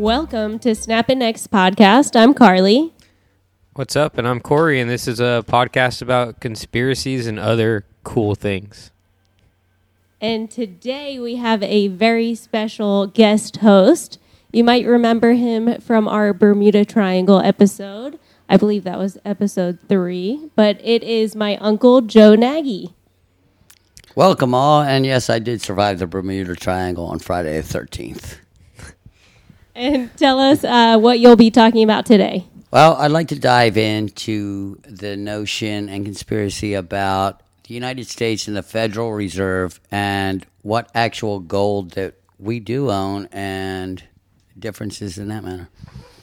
Welcome to Snap It Next podcast. I'm Carly. What's up? And I'm Corey, and this is a podcast about conspiracies and other cool things. And today we have a very special guest host. You might remember him from our Bermuda Triangle episode. I believe that was episode three, but it is my uncle Joe Nagy. Welcome all, and yes, I did survive the Bermuda Triangle on Friday the 13th. And tell us uh, what you'll be talking about today. Well, I'd like to dive into the notion and conspiracy about the United States and the Federal Reserve and what actual gold that we do own and differences in that matter.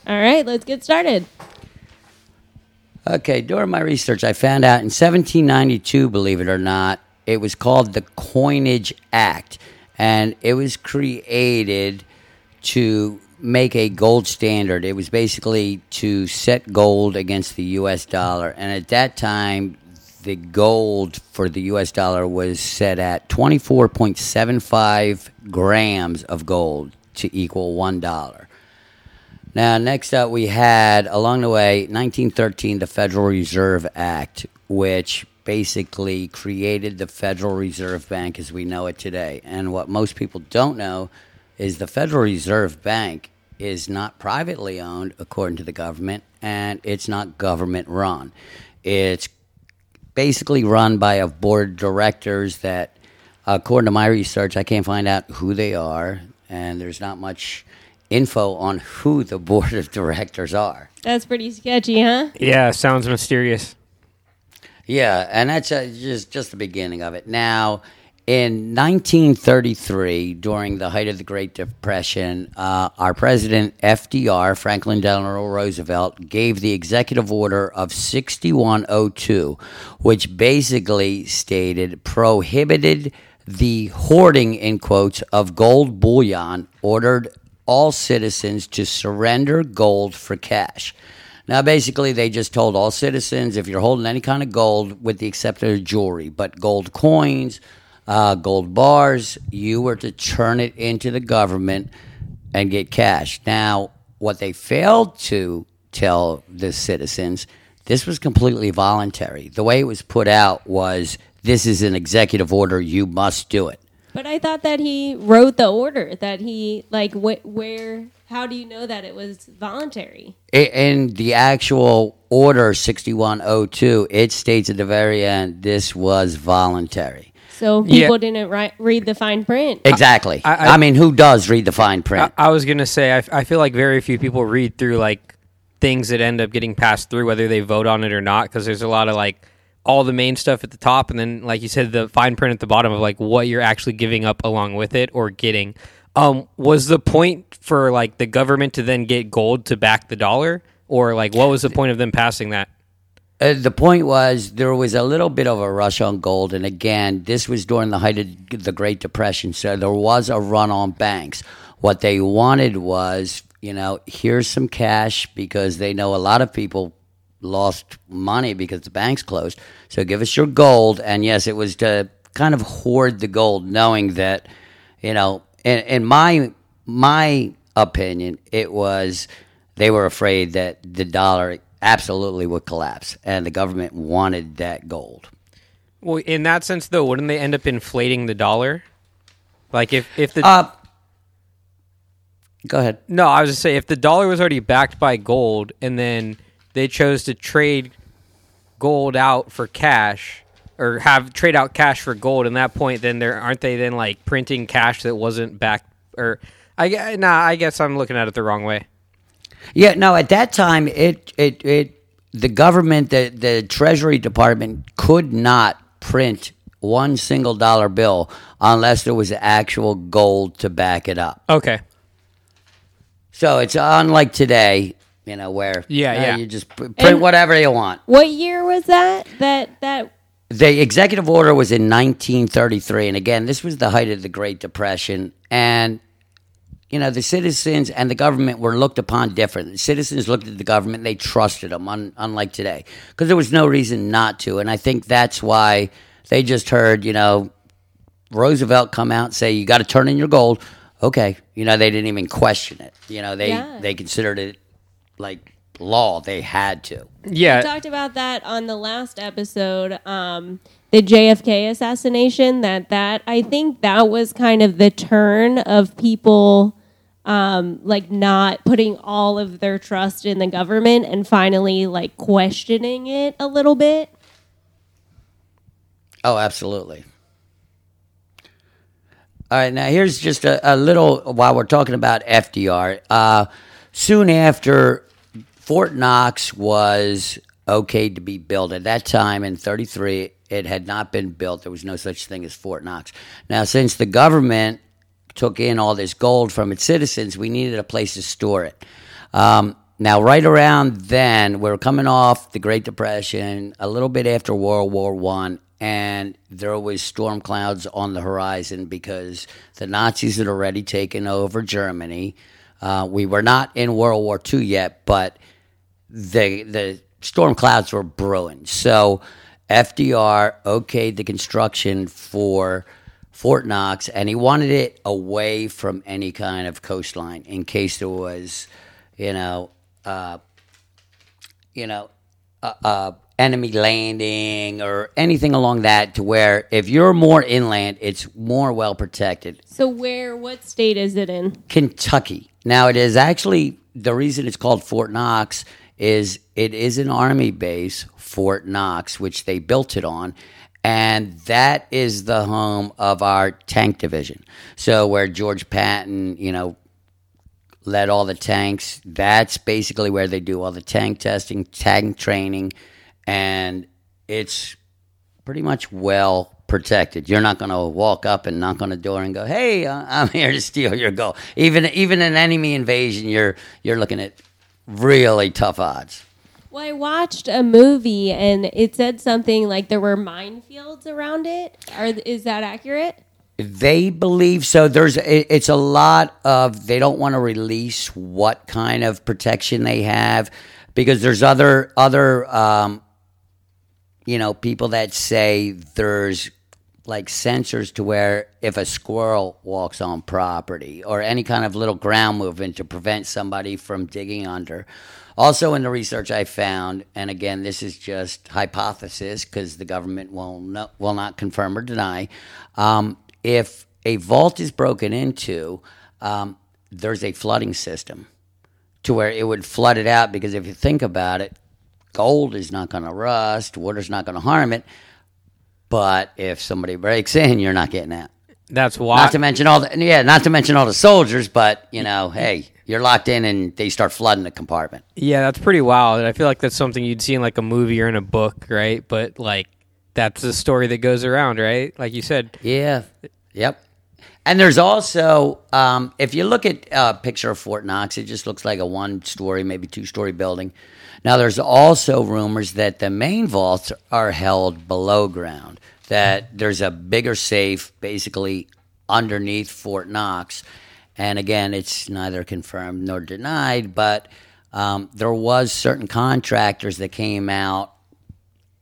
All right, let's get started. Okay, during my research, I found out in 1792, believe it or not, it was called the Coinage Act, and it was created to make a gold standard. It was basically to set gold against the U.S. dollar, and at that time, the gold for the U.S. dollar was set at 24.75 grams of gold to equal one dollar. Now, next up, we had along the way 1913, the Federal Reserve Act, which basically created the Federal Reserve Bank as we know it today. And what most people don't know is the Federal Reserve Bank is not privately owned according to the government, and it's not government run. It's basically run by a board of directors that, according to my research, I can't find out who they are, and there's not much info on who the board of directors are. That's pretty sketchy, huh? Yeah, sounds mysterious. Yeah, and that's uh, just just the beginning of it. Now, in 1933, during the height of the Great Depression, uh, our president FDR, Franklin Delano Roosevelt, gave the executive order of 6102, which basically stated prohibited the hoarding in quotes of gold bullion, ordered all citizens to surrender gold for cash. Now, basically, they just told all citizens if you're holding any kind of gold, with the exception of jewelry, but gold coins, uh, gold bars, you were to turn it into the government and get cash. Now, what they failed to tell the citizens, this was completely voluntary. The way it was put out was this is an executive order, you must do it. But I thought that he wrote the order, that he, like, wh- where, how do you know that it was voluntary? In the actual order 6102, it states at the very end this was voluntary. So Yeah. people didn't ri- read the fine print. Exactly. I- I, I- mean, who does read the fine print? I was gonna say, I feel like very few people read through like things that end up getting passed through, whether they vote on it or not, because there's a lot of like all the main stuff at the top, and then like you said, the fine print at the bottom of like what you're actually giving up along with it or getting. Um, was the point for like the government to then get gold to back the dollar, or like what was the point of them passing that? Uh, the point was there was a little bit of a rush on gold, and again, this was during the height of the Great Depression, so there was a run on banks. What they wanted was, you know, here's some cash because they know a lot of people lost money because the banks closed. So give us your gold, and yes, it was to kind of hoard the gold, knowing that, you know, in, in my my opinion, it was they were afraid that the dollar absolutely would collapse, and the government wanted that gold. Well, in that sense, though, wouldn't they end up inflating the dollar? Like if if the Uh, go ahead. no, I was just say if the dollar was already backed by gold, and then they chose to trade gold out for cash or have trade out cash for gold, in that point, then there aren't they then like printing cash that wasn't backed or I nah, I guess I'm looking at it the wrong way. Yeah, no. At that time, it it it the government, the the Treasury Department could not print one single dollar bill unless there was actual gold to back it up. Okay, So it's unlike today, you know, where Yeah, uh, yeah. you just print And- whatever you want. What year was that? That that The executive order was in 1933, and again, this was the height of the Great Depression, and you know the citizens and the government were looked upon different. The citizens looked at the government; they trusted them, un, unlike today, because there was no reason not to. And I think that's why they just heard, you know, Roosevelt come out and say, "You got to turn in your gold." okay, you know, they didn't even question it. You know, they Yeah. they considered it like law. They had to. Yeah, We talked about that on the last episode, um, the JFK assassination. That that I think that was kind of the turn of people um, like not putting all of their trust in the government and finally like questioning it a little bit. Oh, absolutely. All right, now here's just a, a little while we're talking about FDR. Uh, soon after Fort Knox was okay to be built, at that time in 33, it had not been built. There was no such thing as Fort Knox. Now, since the government took in all this gold from its citizens, we needed a place to store it. Um, now, right around then, we are coming off the Great Depression, a little bit after World War One, and there was storm clouds on the horizon because the Nazis had already taken over Germany. Uh, we were not in World War II yet, but the the storm clouds were brewing. So FDR okayed the construction for Fort Knox, and he wanted it away from any kind of coastline in case there was, you know, uh, you know, uh, uh, enemy landing or anything along that. To where if you're more inland, it's more well protected. So where what state is it in? Kentucky. Now it is actually the reason it's called Fort Knox is it is an army base, Fort Knox, which they built it on, and that is the home of our tank division. So where George Patton, you know, led all the tanks, that's basically where they do all the tank testing, tank training, and it's pretty much well protected. You're not going to walk up and knock on the door and go, "Hey, uh, I'm here to steal your gold." Even even an enemy invasion, you're you're looking at really tough odds. Well, I watched a movie and it said something like there were minefields around it. Are is that accurate? They believe so. There's it- it's a lot of they don't want to release what kind of protection they have because there's other other um, you know people that say there's like sensors to where if a squirrel walks on property or any kind of little ground movement to prevent somebody from digging under. Also, in the research I found, and again, this is just hypothesis because the government will no, will not confirm or deny. Um, if a vault is broken into, um, there's a flooding system to where it would flood it out because if you think about it, gold is not going to rust, water's not going to harm it. But if somebody breaks in, you're not getting out. That's why. Not to mention all the yeah, not to mention all the soldiers. But you know, hey, you're locked in, and they start flooding the compartment. Yeah, that's pretty wild. I feel like that's something you'd see in like a movie or in a book, right? But like that's the story that goes around, right? Like you said. Yeah. Yep. And there's also, um, if you look at a picture of Fort Knox, it just looks like a one story, maybe two story building. Now, there's also rumors that the main vaults are held below ground, that there's a bigger safe basically underneath Fort Knox. And again, it's neither confirmed nor denied, but um, there was certain contractors that came out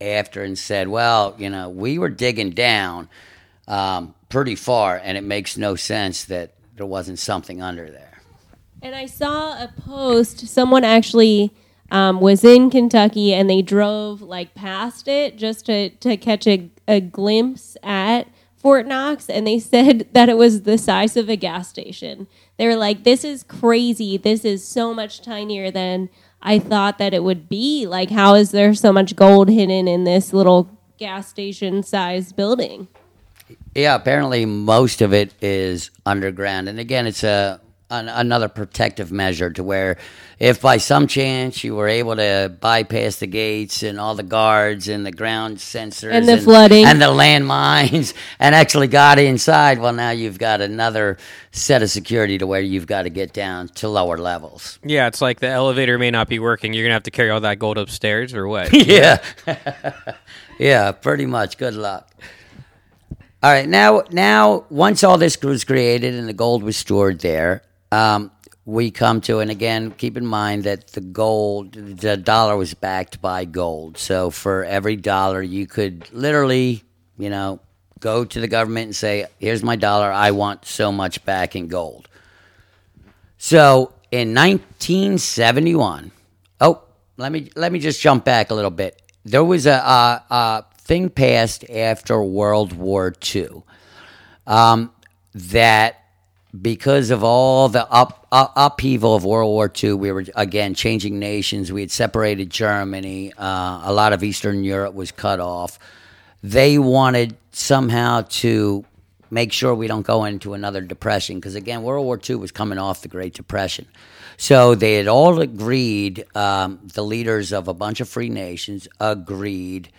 after and said, "Well, you know, we were digging down um, pretty far, and it makes no sense that there wasn't something under there." And I saw a post. Someone actually um, was in Kentucky and they drove like past it just to, to catch a, a glimpse at Fort Knox. And they said that it was the size of a gas station. They were like, this is crazy. This is so much tinier than I thought that it would be. Like, how is there so much gold hidden in this little gas station sized building? Yeah, apparently most of it is underground, and again, it's a an, another protective measure to where if by some chance you were able to bypass the gates and all the guards and the ground sensors And the flooding. and the landmines and actually got inside, well, now you've got another set of security to where you've got to get down to lower levels. Yeah, it's like the elevator may not be working. You're gonna have to carry all that gold upstairs, or what? yeah. yeah, pretty much. Good luck. All right, now now once all this was created and the gold was stored there, um, we come to and again keep in mind that the gold the dollar was backed by gold. So for every dollar you could literally, you know, go to the government and say, "Here's my dollar. I want so much back in gold." So in 1971, oh, let me let me just jump back a little bit. There was a, a, a thing passed after World War II um, that because of all the up, up, upheaval of World War II, we were again changing nations. We had separated Germany. Uh, a lot of Eastern Europe was cut off. They wanted somehow to make sure we don't go into another depression because again, World War II was coming off the Great Depression. So they had all agreed. Um, the leaders of a bunch of free nations agreed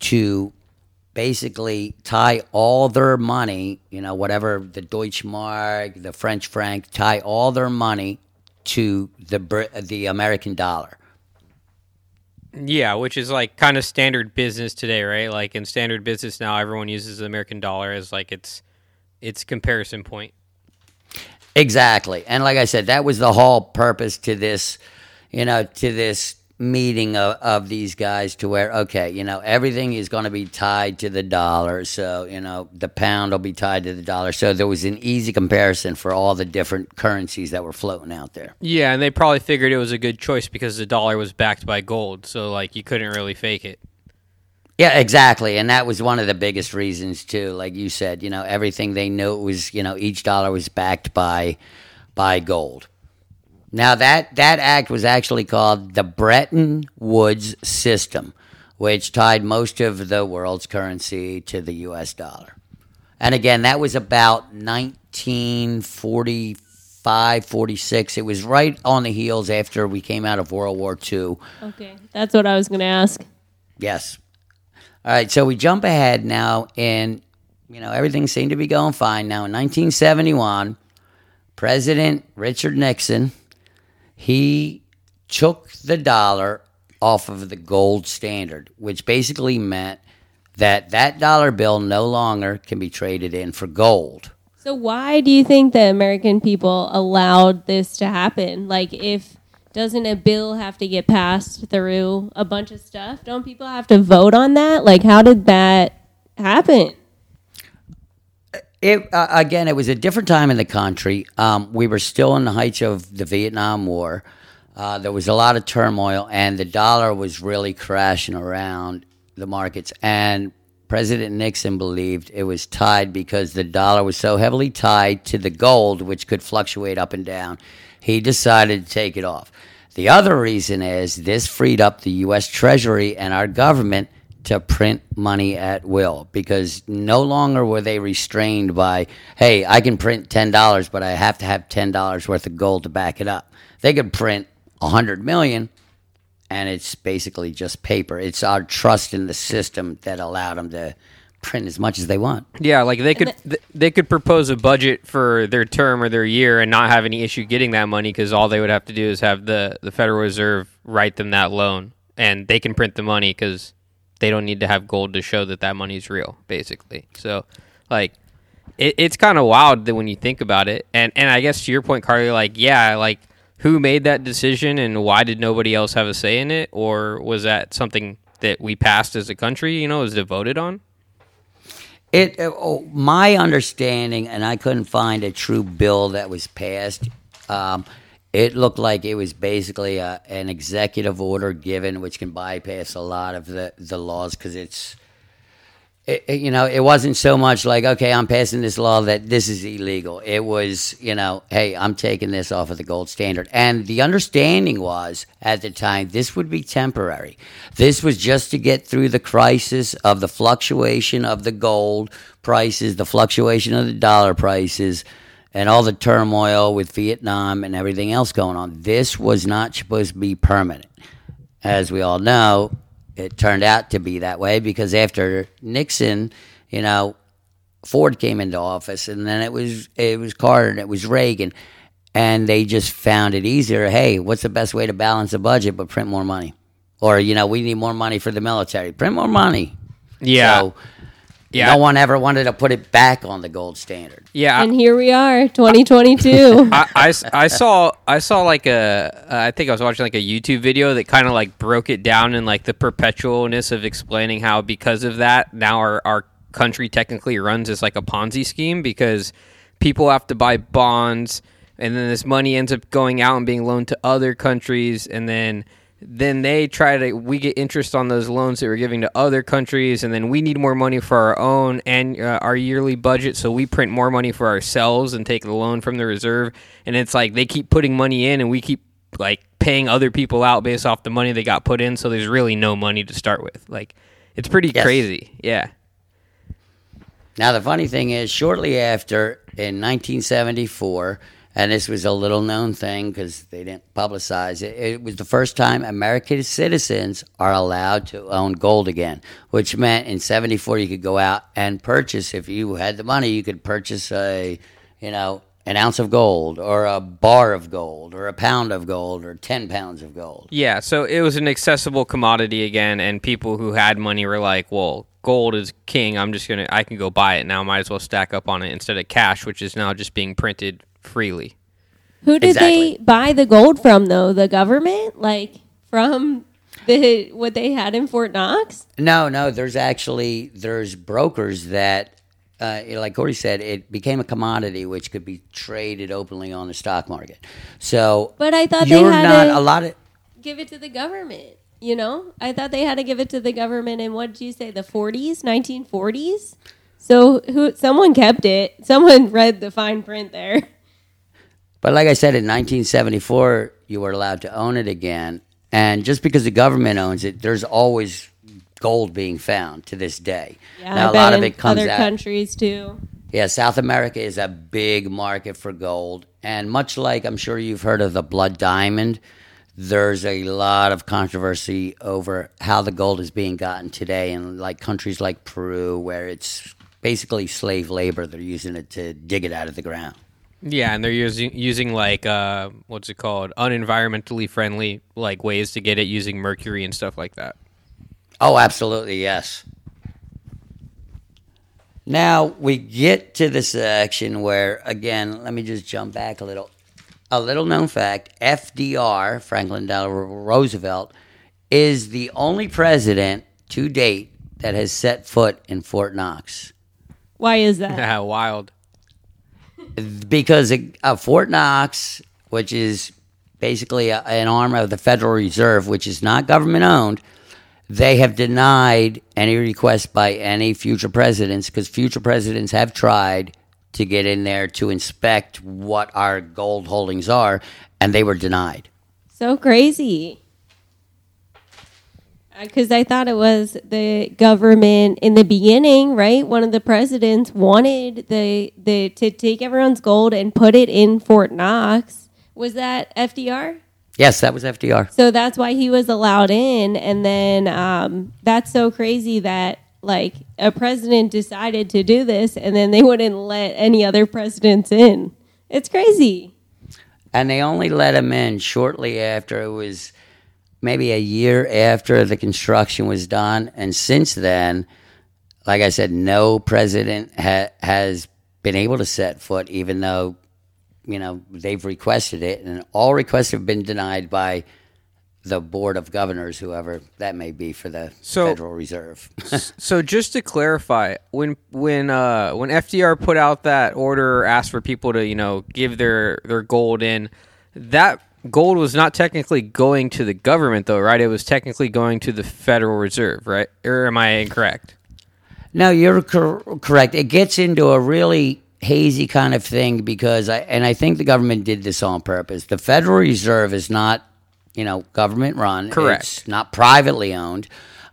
to basically tie all their money, you know, whatever the Deutschmark, the French franc, tie all their money to the the American dollar. Yeah, which is like kind of standard business today, right? Like in standard business now, everyone uses the American dollar as like its its comparison point. Exactly. And like I said, that was the whole purpose to this, you know, to this meeting of, of these guys to where okay you know everything is going to be tied to the dollar so you know the pound will be tied to the dollar. So there was an easy comparison for all the different currencies that were floating out there. Yeah, and they probably figured it was a good choice because the dollar was backed by gold, so like you couldn't really fake it. yeah exactly and that was one of the biggest reasons too. Like you said you know everything they knew was you know each dollar was backed by by gold now that that act was actually called the Bretton Woods system, which tied most of the world's currency to the US dollar. And again, that was about 1945, 46. It was right on the heels after we came out of World War II. Okay, that's what I was going to ask. Yes. All right, so we jump ahead now and you know, everything seemed to be going fine. Now in 1971, President Richard Nixon he took the dollar off of the gold standard, which basically meant that that dollar bill no longer can be traded in for gold. So why do you think the American people allowed this to happen? Like if doesn't a bill have to get passed through a bunch of stuff? Don't people have to vote on that? Like how did that happen? It uh, again, it was a different time in the country. Um, we were still in the heights of the Vietnam War. Uh, there was a lot of turmoil, and the dollar was really crashing around the markets. And President Nixon believed it was tied because the dollar was so heavily tied to the gold, which could fluctuate up and down. He decided to take it off. The other reason is this freed up the U.S. Treasury and our government to print money at will because no longer were they restrained by, hey, I can print $10, but I have to have $10 worth of gold to back it up. They could print 100 million and it's basically just paper. It's our trust in the system that allowed them to print as much as they want. Yeah, like they could th- they could propose a budget for their term or their year and not have any issue getting that money because all they would have to do is have the the Federal Reserve write them that loan, and they can print the money because they don't need to have gold to show that that money is real, basically. So, like, it, it's kind of wild that when you think about it, and and I guess to your point, Carly, like, yeah, like who made that decision and why did nobody else have a say in it, or was that something that we passed as a country? You know, was it voted on? It, uh, oh, my understanding, and I couldn't find a true bill that was passed. Um, it looked like it was basically a, an executive order given, which can bypass a lot of the, the laws because it's, it, you know, it wasn't so much like, okay, I'm passing this law that this is illegal. It was, you know, hey, I'm taking this off of the gold standard. And the understanding was at the time this would be temporary. This was just to get through the crisis of the fluctuation of the gold prices, the fluctuation of the dollar prices and all the turmoil with Vietnam and everything else going on. This was not supposed to be permanent. As we all know, it turned out to be that way because after Nixon, you know, Ford came into office and then it was it was Carter and it was Reagan and they just found it easier, hey, what's the best way to balance a budget but print more money? Or, you know, we need more money for the military. Print more money. Yeah, So yeah, no one ever wanted to put it back on the gold standard. yeah. And here we are, 2022. I I saw I saw like a uh, I think I was watching like a YouTube video that kind of like broke it down in like the perpetualness of explaining how because of that now our our country technically runs as like a Ponzi scheme because people have to buy bonds and then this money ends up going out and being loaned to other countries and then then they try to we get interest on those loans that we're giving to other countries and then we need more money for our own and uh, our yearly budget so we print more money for ourselves and take the loan from the reserve. And it's like they keep putting money in and we keep like paying other people out based off the money they got put in so there's really no money to start with. Like it's pretty Yes. crazy. Yeah. Now, the funny thing is, shortly after in 1974, and this was a little known thing because they didn't publicize it, it was the first time American citizens are allowed to own gold again, which meant in 74 you could go out and purchase, if you had the money, you could purchase a, you know, an ounce of gold or a bar of gold or a pound of gold or 10 pounds of gold. Yeah, so it was an accessible commodity again, and people who had money were like, "Well, gold is king. I'm just gonna, I can go buy it now. Might as well stack up on it instead of cash, which is now just being printed freely." Who did Exactly. they buy the gold from though? The government? Like from the what they had in Fort Knox? No, no. There's actually there's brokers that, uh, like Corey said, it became a commodity which could be traded openly on the stock market. So, But I thought they you're had not a lot of. give it to the government. You know? I thought they had to give it to the government in what did you say, the forties, nineteen forties? So who someone kept it. Someone read the fine print there. But like I said, in 1974, you were allowed to own it again, and just because the government owns it, there's always gold being found to this day. Yeah, now I a lot of it comes other out. countries too. Yeah, South America is a big market for gold. And much like I'm sure you've heard of the blood diamond, there's a lot of controversy over how the gold is being gotten today in like countries like Peru where it's basically slave labor. They're using it to dig it out of the ground. Yeah, and they're using using like uh, what's it called, unenvironmentally friendly like ways to get it using mercury and stuff like that. Oh, absolutely, yes. Now we get to the section where, again, let me just jump back a little. A little known fact FDR, Franklin Delano Roosevelt, is the only president to date that has set foot in Fort Knox. Why is that? Yeah, wild. Because uh, Fort Knox, which is basically an arm of the Federal Reserve, which is not government owned, they have denied any request by any future presidents because future presidents have tried to get in there to inspect what our gold holdings are, and they were denied. So crazy. Because I thought it was the government in the beginning, right? One of the presidents wanted the the to take everyone's gold and put it in Fort Knox. Was that FDR? Yes, that was FDR. So that's why he was allowed in, and then um, that's so crazy that like a president decided to do this, and then they wouldn't let any other presidents in. It's crazy. And they only let him in shortly after it was maybe a year after the construction was done. And since then, like I said, no president ha- has been able to set foot, even though, you know, they've requested it. And all requests have been denied by the Board of Governors, whoever that may be for the So- Federal Reserve. So just to clarify, when when uh, when FDR put out that order, asked for people to you know give their their gold in, that gold was not technically going to the government though, right? It was technically going to the Federal Reserve, right? Or am I incorrect? No, you're cor- correct. It gets into a really hazy kind of thing because I and I think the government did this on purpose. The Federal Reserve is not, you know, government run. Correct. It's not privately owned.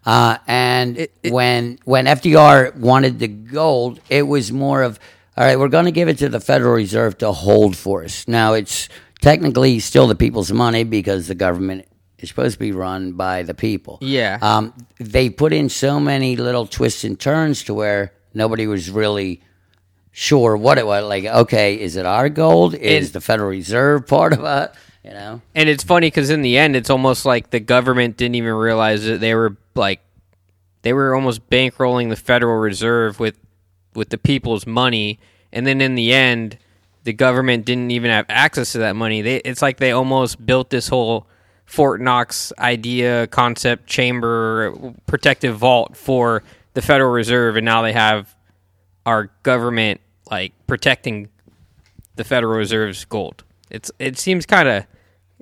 Uh, and It- it- when when FDR wanted the gold, it was more of all right. We're going to give it to the Federal Reserve to hold for us. Now it's technically still the people's money because the government is supposed to be run by the people. Yeah. Um, they put in so many little twists and turns to where nobody was really sure what it was. Like, okay, is it our gold? Is And- the Federal Reserve part of it? You know? And it's funny because in the end, it's almost like the government didn't even realize that they were like they were almost bankrolling the Federal Reserve with with the people's money, and then in the end, the government didn't even have access to that money. They, it's like they almost built this whole Fort Knox idea, concept, chamber, protective vault for the Federal Reserve, and now they have our government like protecting the Federal Reserve's gold. It's it seems kind of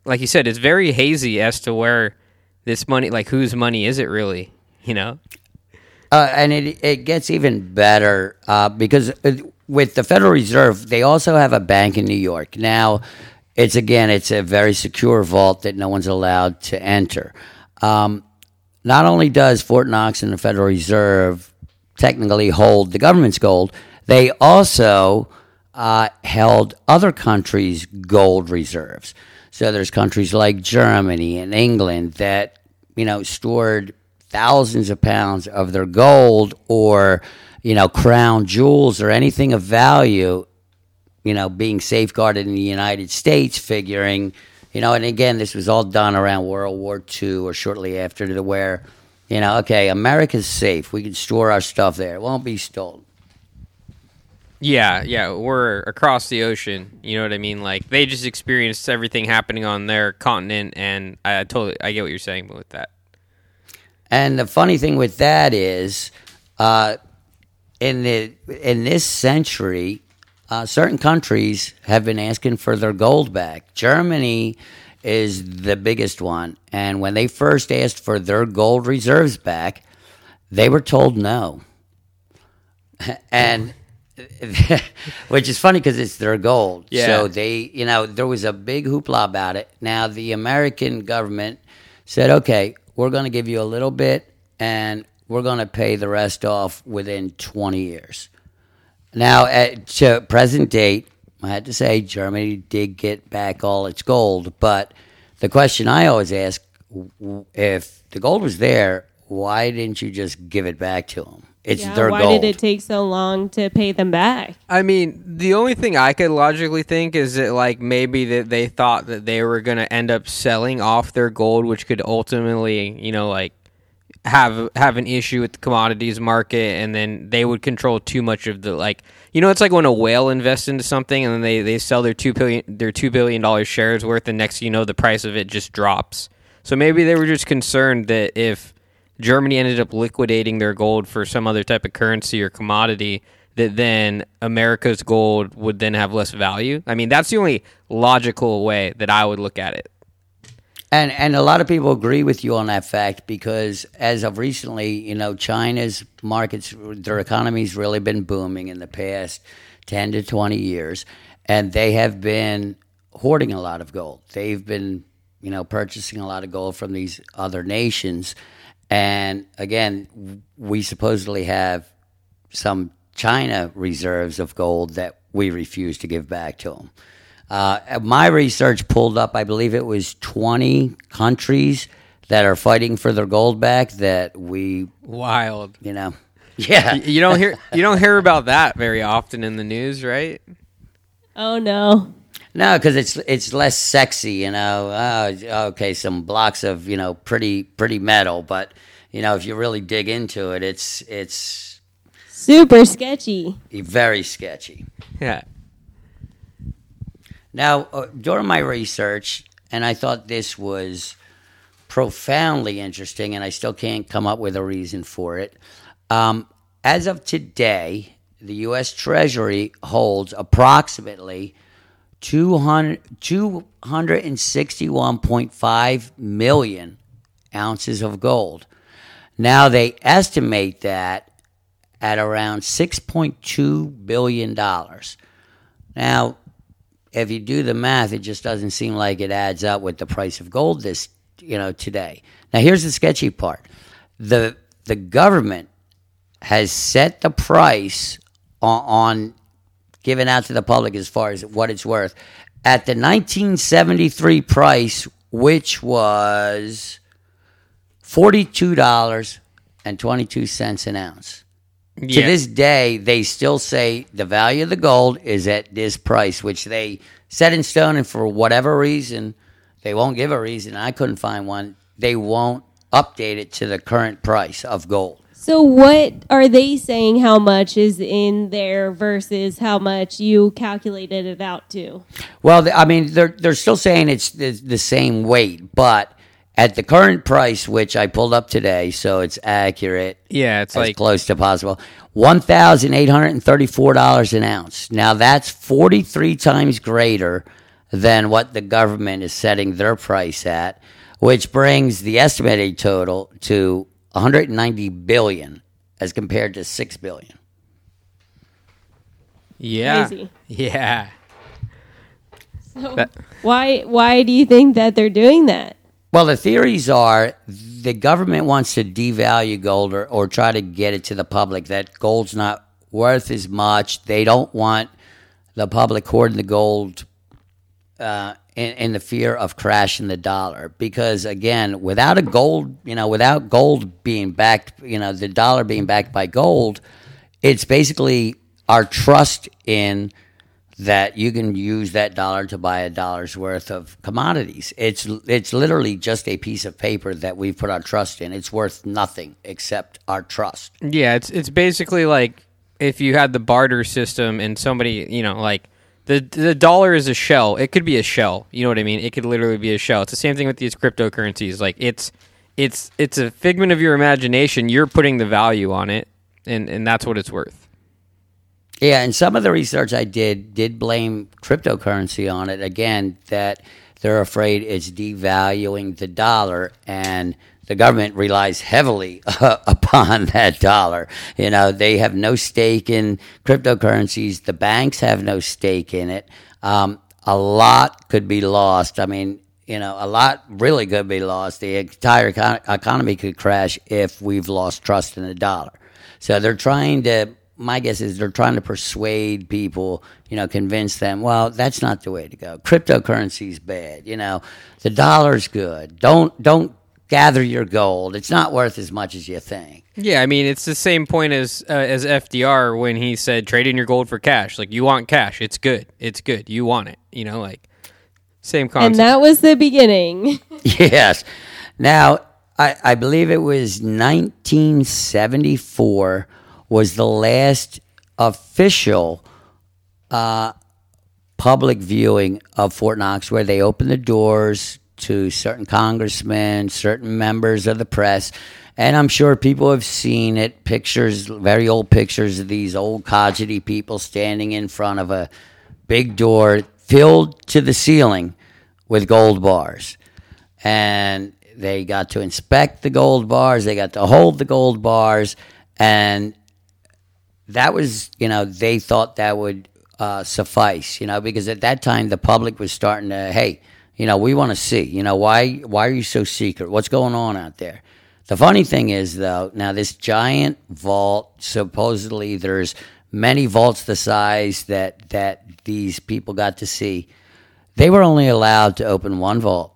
like you said, it's very hazy as to where this money, like whose money is it really? You know? Uh, and it it gets even better uh, because with the Federal Reserve, they also have a bank in New York. Now, it's again, it's a very secure vault that no one's allowed to enter. Um, not only does Fort Knox and the Federal Reserve technically hold the government's gold, they also uh, held other countries' gold reserves. So there's countries like Germany and England that you know stored thousands of pounds of their gold or you know crown jewels or anything of value you know being safeguarded in the United States figuring you know and again this was all done around World War II or shortly after to where you know okay America's safe we can store our stuff there it won't be stolen Yeah, yeah, we're across the ocean. You know what I mean? Like they just experienced everything happening on their continent, and I, I totally I get what you're saying with that. And the funny thing with that is, uh, in the in this century, uh, certain countries have been asking for their gold back. Germany is the biggest one, and when they first asked for their gold reserves back, they were told no. and which is funny because it's their gold. Yeah. So they, you know, there was a big hoopla about it. Now the American government said, okay, we're going to give you a little bit and we're going to pay the rest off within 20 years. Now, at to present date, I had to say Germany did get back all its gold, but the question I always ask if the gold was there, why didn't you just give it back to them? It's Yeah, their why gold. did it take so long to pay them back? I mean, the only thing I could logically think is that like maybe that they thought that they were going to end up selling off their gold, which could ultimately, you know, like have have an issue with the commodities market, and then they would control too much of the like. You know, it's like when a whale invests into something and then they, they sell their two billion their two billion dollar shares worth, and next you know, the price of it just drops. So maybe they were just concerned that if Germany ended up liquidating their gold for some other type of currency or commodity, that then America's gold would then have less value. I mean, that's the only logical way that I would look at it. And and a lot of people agree with you on that fact because as of recently, you know, China's markets, their economy's really been booming in the past ten to twenty years, and they have been hoarding a lot of gold. They've been, you know, purchasing a lot of gold from these other nations, and again, we supposedly have some China reserves of gold that we refuse to give back to them. Uh, my research pulled up, I believe it was 20 countries that are fighting for their gold back that we, Wild. you know, yeah. You don't hear you don't hear about that very often in the news, right? Oh no. No, because it's it's less sexy, you know. Oh, okay, some blocks of you know pretty pretty metal, but you know if you really dig into it, it's it's Super sketchy. very sketchy. Yeah. Now, uh, during my research, and I thought this was profoundly interesting, and I still can't come up with a reason for it. Um, as of today, the U.S. Treasury holds approximately 200, 261.5 million ounces of gold. Now, they estimate that at around $6.2 billion. Now, if you do the math, it just doesn't seem like it adds up with the price of gold this you know today. Now here's the sketchy part. The the government has set the price on, on given out to the public as far as what it's worth at the 1973 price, which was forty-two dollars and twenty-two cents an ounce. To this day, they still say the value of the gold is at this price, which they set in stone, and for whatever reason, they won't give a reason. I couldn't find one. They won't update it to the current price of gold. So what are they saying how much is in there versus how much you calculated it out to? Well, I mean, they're they're still saying it's the, the same weight, but at the current price, which I pulled up today, so it's accurate Yeah, it's as like close to possible. One thousand eight hundred and thirty-four dollars an ounce. Now that's forty-three times greater than what the government is setting their price at, which brings the estimated total to one hundred and ninety billion, as compared to six billion. yeah, Crazy. yeah. So That- why why do you think that they're doing that? Well, the theories are the government wants to devalue gold or, or try to get it to the public that gold's not worth as much. They don't want the public hoarding the gold uh, in, in the fear of crashing the dollar. Because again, without a gold, you know, without gold being backed, you know, the dollar being backed by gold, it's basically our trust in that you can use that dollar to buy a dollar's worth of commodities. It's it's literally just a piece of paper that we've put our trust in. It's worth nothing except our trust. Yeah, it's it's basically like if you had the barter system and somebody, you know, like the the dollar is a shell. It could be a shell. You know what I mean? It could literally be a shell. It's the same thing with these cryptocurrencies. Like it's it's it's a figment of your imagination. You're putting the value on it, and and that's what it's worth. Yeah, and some of the research I did did blame cryptocurrency on it. Again, that they're afraid it's devaluing the dollar, and the government relies heavily upon that dollar. You know, they have no stake in cryptocurrencies. The banks have no stake in it. Um, a lot could be lost. I mean, you know, a lot really could be lost. The entire econ- economy could crash if we've lost trust in the dollar. So they're trying to. My guess is they're trying to persuade people, you know, convince them. Well, that's not the way to go. Cryptocurrency's bad. You know, the dollar's good. Don't don't gather your gold. It's not worth as much as you think. Yeah, I mean it's the same point as uh, as FDR when he said trade in your gold for cash. Like you want cash, it's good, it's good. You want it, you know, like same concept. And that was the beginning. Yes. Now, I, I believe it was 1974 was the last official uh, public viewing of Fort Knox where they opened the doors to certain congressmen, certain members of the press. And I'm sure people have seen it pictures, very old pictures of these old codgety people standing in front of a big door filled to the ceiling with gold bars. And they got to inspect the gold bars, they got to hold the gold bars, and that was, you know, they thought that would uh, suffice, you know, because at that time the public was starting to, hey, you know, we want to see, you know, why why are you so secret? What's going on out there? The funny thing is, though, now this giant vault, supposedly there's many vaults the size that that these people got to see. They were only allowed to open one vault.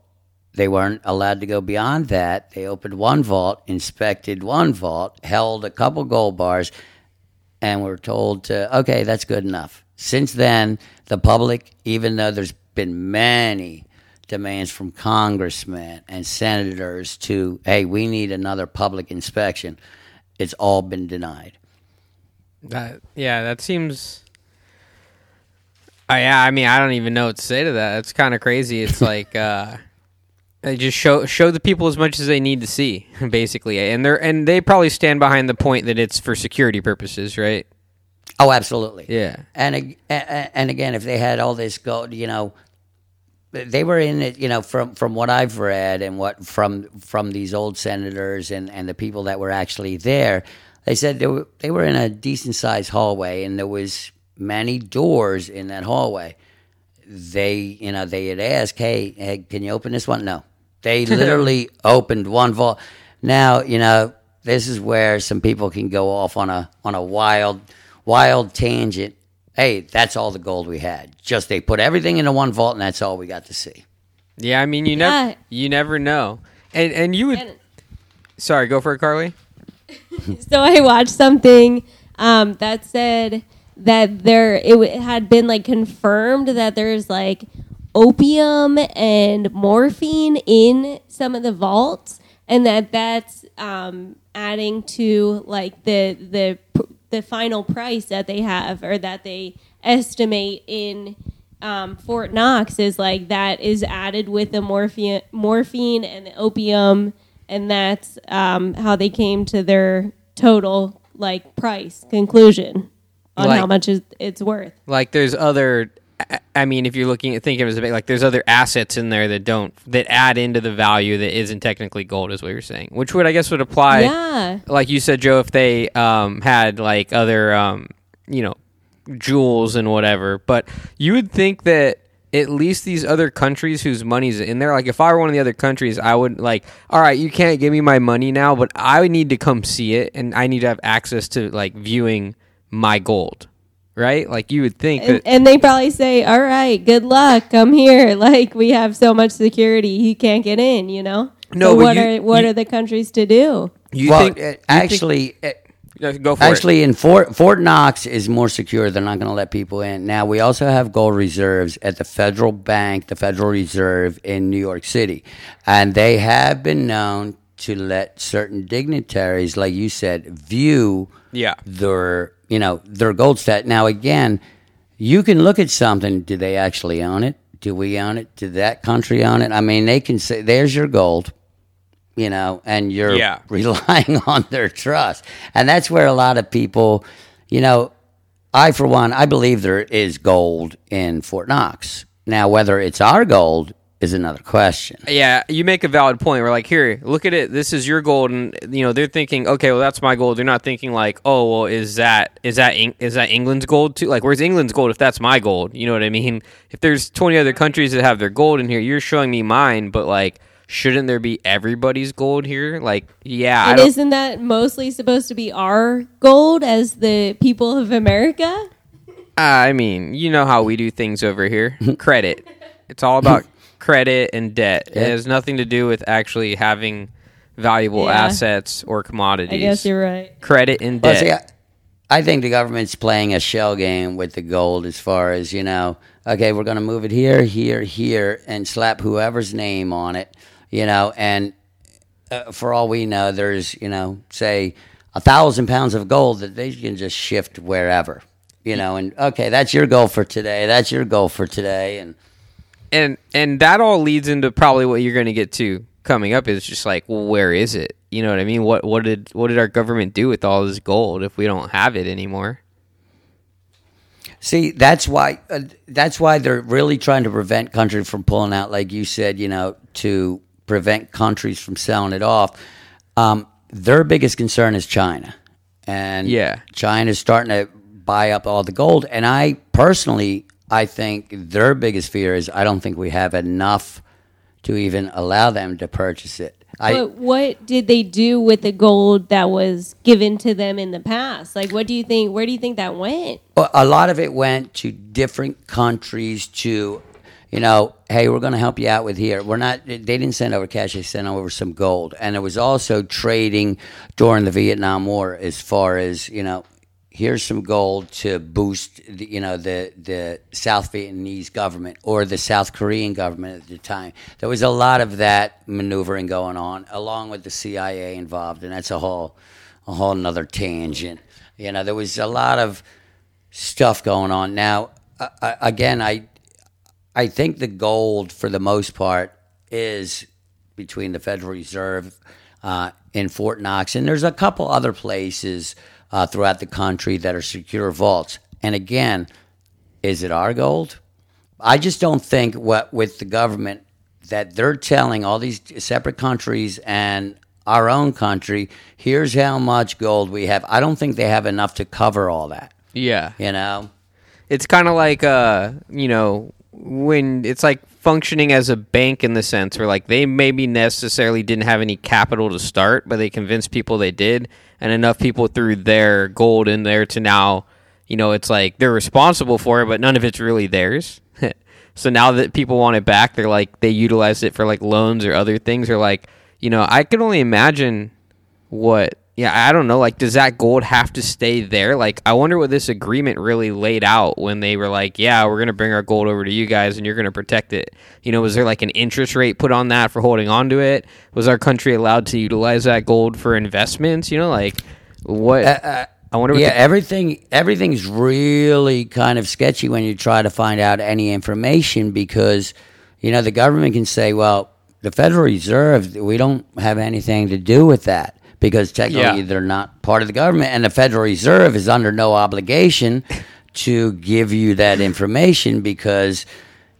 They weren't allowed to go beyond that. They opened one vault, inspected one vault, held a couple gold bars, and we're told to, okay, that's good enough. Since then, the public, even though there's been many demands from congressmen and senators to, hey, we need another public inspection, it's all been denied. That yeah, that seems. Uh, yeah, I mean, I don't even know what to say to that. It's kind of crazy. It's like uh, they just show show the people as much as they need to see, basically, and they're and they probably stand behind the point that it's for security purposes, right? Oh, absolutely. Yeah. And ag- a- a- and again, if they had all this gold, you know, they were in it. You know, from from what I've read and what from from these old senators and and the people that were actually there, they said they were they were in a decent sized hallway, and there was many doors in that hallway. They, you know, they had asked, "Hey, hey can you open this one?" No, they literally opened one vault. Now, you know, this is where some people can go off on a on a wild wild tangent. Hey, that's all the gold we had. Just they put everything into one vault, and that's all we got to see. Yeah, I mean, you never you never know, and and you would. And- sorry, go for it, Carly. so I watched something um, that said that there it w- had been like confirmed that there's like opium and morphine in some of the vaults, and that that's um, adding to like the the the final price that they have or that they estimate in um, Fort Knox is like that is added with the morphine, morphine and the opium, and that's um, how they came to their total like price conclusion on Like- how much it's worth. Like there's other. I- mean, if you're looking at thinking of it as a bit like there's other assets in there that don't that add into the value that isn't technically gold, is what you're saying. Which would I guess would apply. yeah, like you said, Joe, if they um, had like other, um, you know, jewels and whatever. But you would think that at least these other countries whose money's in there, like if I were one of the other countries, I would like, all right, you can't give me my money now, but I would need to come see it, and I need to have access to like viewing my gold, right? Like you would think and, that. and they probably say, "All right, good luck, come here." Like we have so much security, he can't get in. You know. No, So what you- are what you- are the countries to do? You well, think uh, you think- actually, uh, go for it. Actually, in Fort Fort Knox is more secure. They're not going to let people in. Now we also have gold reserves at the Federal Bank, the Federal Reserve in New York City, and they have been known to let certain dignitaries, like you said, view Yeah. their you know their gold stat. Now again, you can look at something. Do they actually own it? Do we own it? Did that country own it? I mean, they can say, "There's your gold." you know, and you're Yeah. relying on their trust. And that's where a lot of people, you know, I, for one, I believe there is gold in Fort Knox. Now, whether it's our gold is another question. Yeah, you make a valid point. We're like, here, look at it. This is your gold, and you know they're thinking, okay, well that's my gold. They're not thinking like, oh, well, is that is that Eng- is that England's gold too? Like, where's England's gold if that's my gold? You know what I mean? If there's 20 other countries that have their gold in here, you're showing me mine, but like, shouldn't there be everybody's gold here? Like, yeah, And isn't that mostly supposed to be our gold as the people of America? Uh, I mean, you know how we do things over here. credit. It's all about credit and debt. It has nothing to do with actually having valuable Yeah. assets or commodities. I guess you're right. credit and Well, debt. see, I, I think the government's playing a shell game with the gold as far as, you know, okay, we're going to move it here, here, here, and slap whoever's name on it, you know, and uh, for all we know, there's, you know, say a thousand pounds of gold that they can just shift wherever, you know, and okay, that's your goal for today. That's your goal for today. And and and that all leads into probably what you're going to get to coming up is just like, well, where is it? You know what I mean? What what did what did our government do with all this gold if we don't have it anymore? See, that's why uh, that's why they're really trying to prevent countries from pulling out, like you said, you know, to prevent countries from selling it off. Um, their biggest concern is China, and Yeah. China's starting to buy up all the gold. And I personally, I think their biggest fear is I don't think we have enough to even allow them to purchase it. I, But what did they do with the gold that was given to them in the past? Like, what do you think? Where do you think that went? Well, a lot of it went to different countries to, you know, hey, we're going to help you out with here. We're not. They didn't send over cash; they sent over some gold, and it was also trading during the Vietnam War. As far as you know, here's some gold to boost, the, you know, the the South Vietnamese government or the South Korean government at the time. There was a lot of that maneuvering going on, along with the CIA involved, and that's a whole a whole another tangent. You know, there was a lot of stuff going on. Now, again, I I think the gold for the most part is between the Federal Reserve uh, in Fort Knox, and there's a couple other places uh, throughout the country that are secure vaults. And again, is it our gold? I just don't think what with the government that they're telling all these separate countries and our own country, here's how much gold we have. I don't think they have enough to cover all that. Yeah. You know, It's kind of like uh, you know, when it's like functioning as a bank in the sense where like they maybe necessarily didn't have any capital to start, but they convinced people they did, and enough people threw their gold in there to now, you know, it's like they're responsible for it, but none of it's really theirs. so now that people want it back, they're like they utilize it for like loans or other things, or like you know, I can only imagine what yeah i don't know like does that gold have to stay there? Like i wonder what this agreement really laid out when they were like yeah we're going to bring our gold over to you guys and you're going to protect it. You know was there like an interest rate put on that for holding on to it? Was our country allowed to utilize that gold for investments? You know like what uh, I wonder. What yeah, the- everything everything's really kind of sketchy when you try to find out any information because you know the government can say, well, the Federal Reserve, we don't have anything to do with that because technically Yeah. they're not part of the government, and the Federal Reserve is under no obligation to give you that information because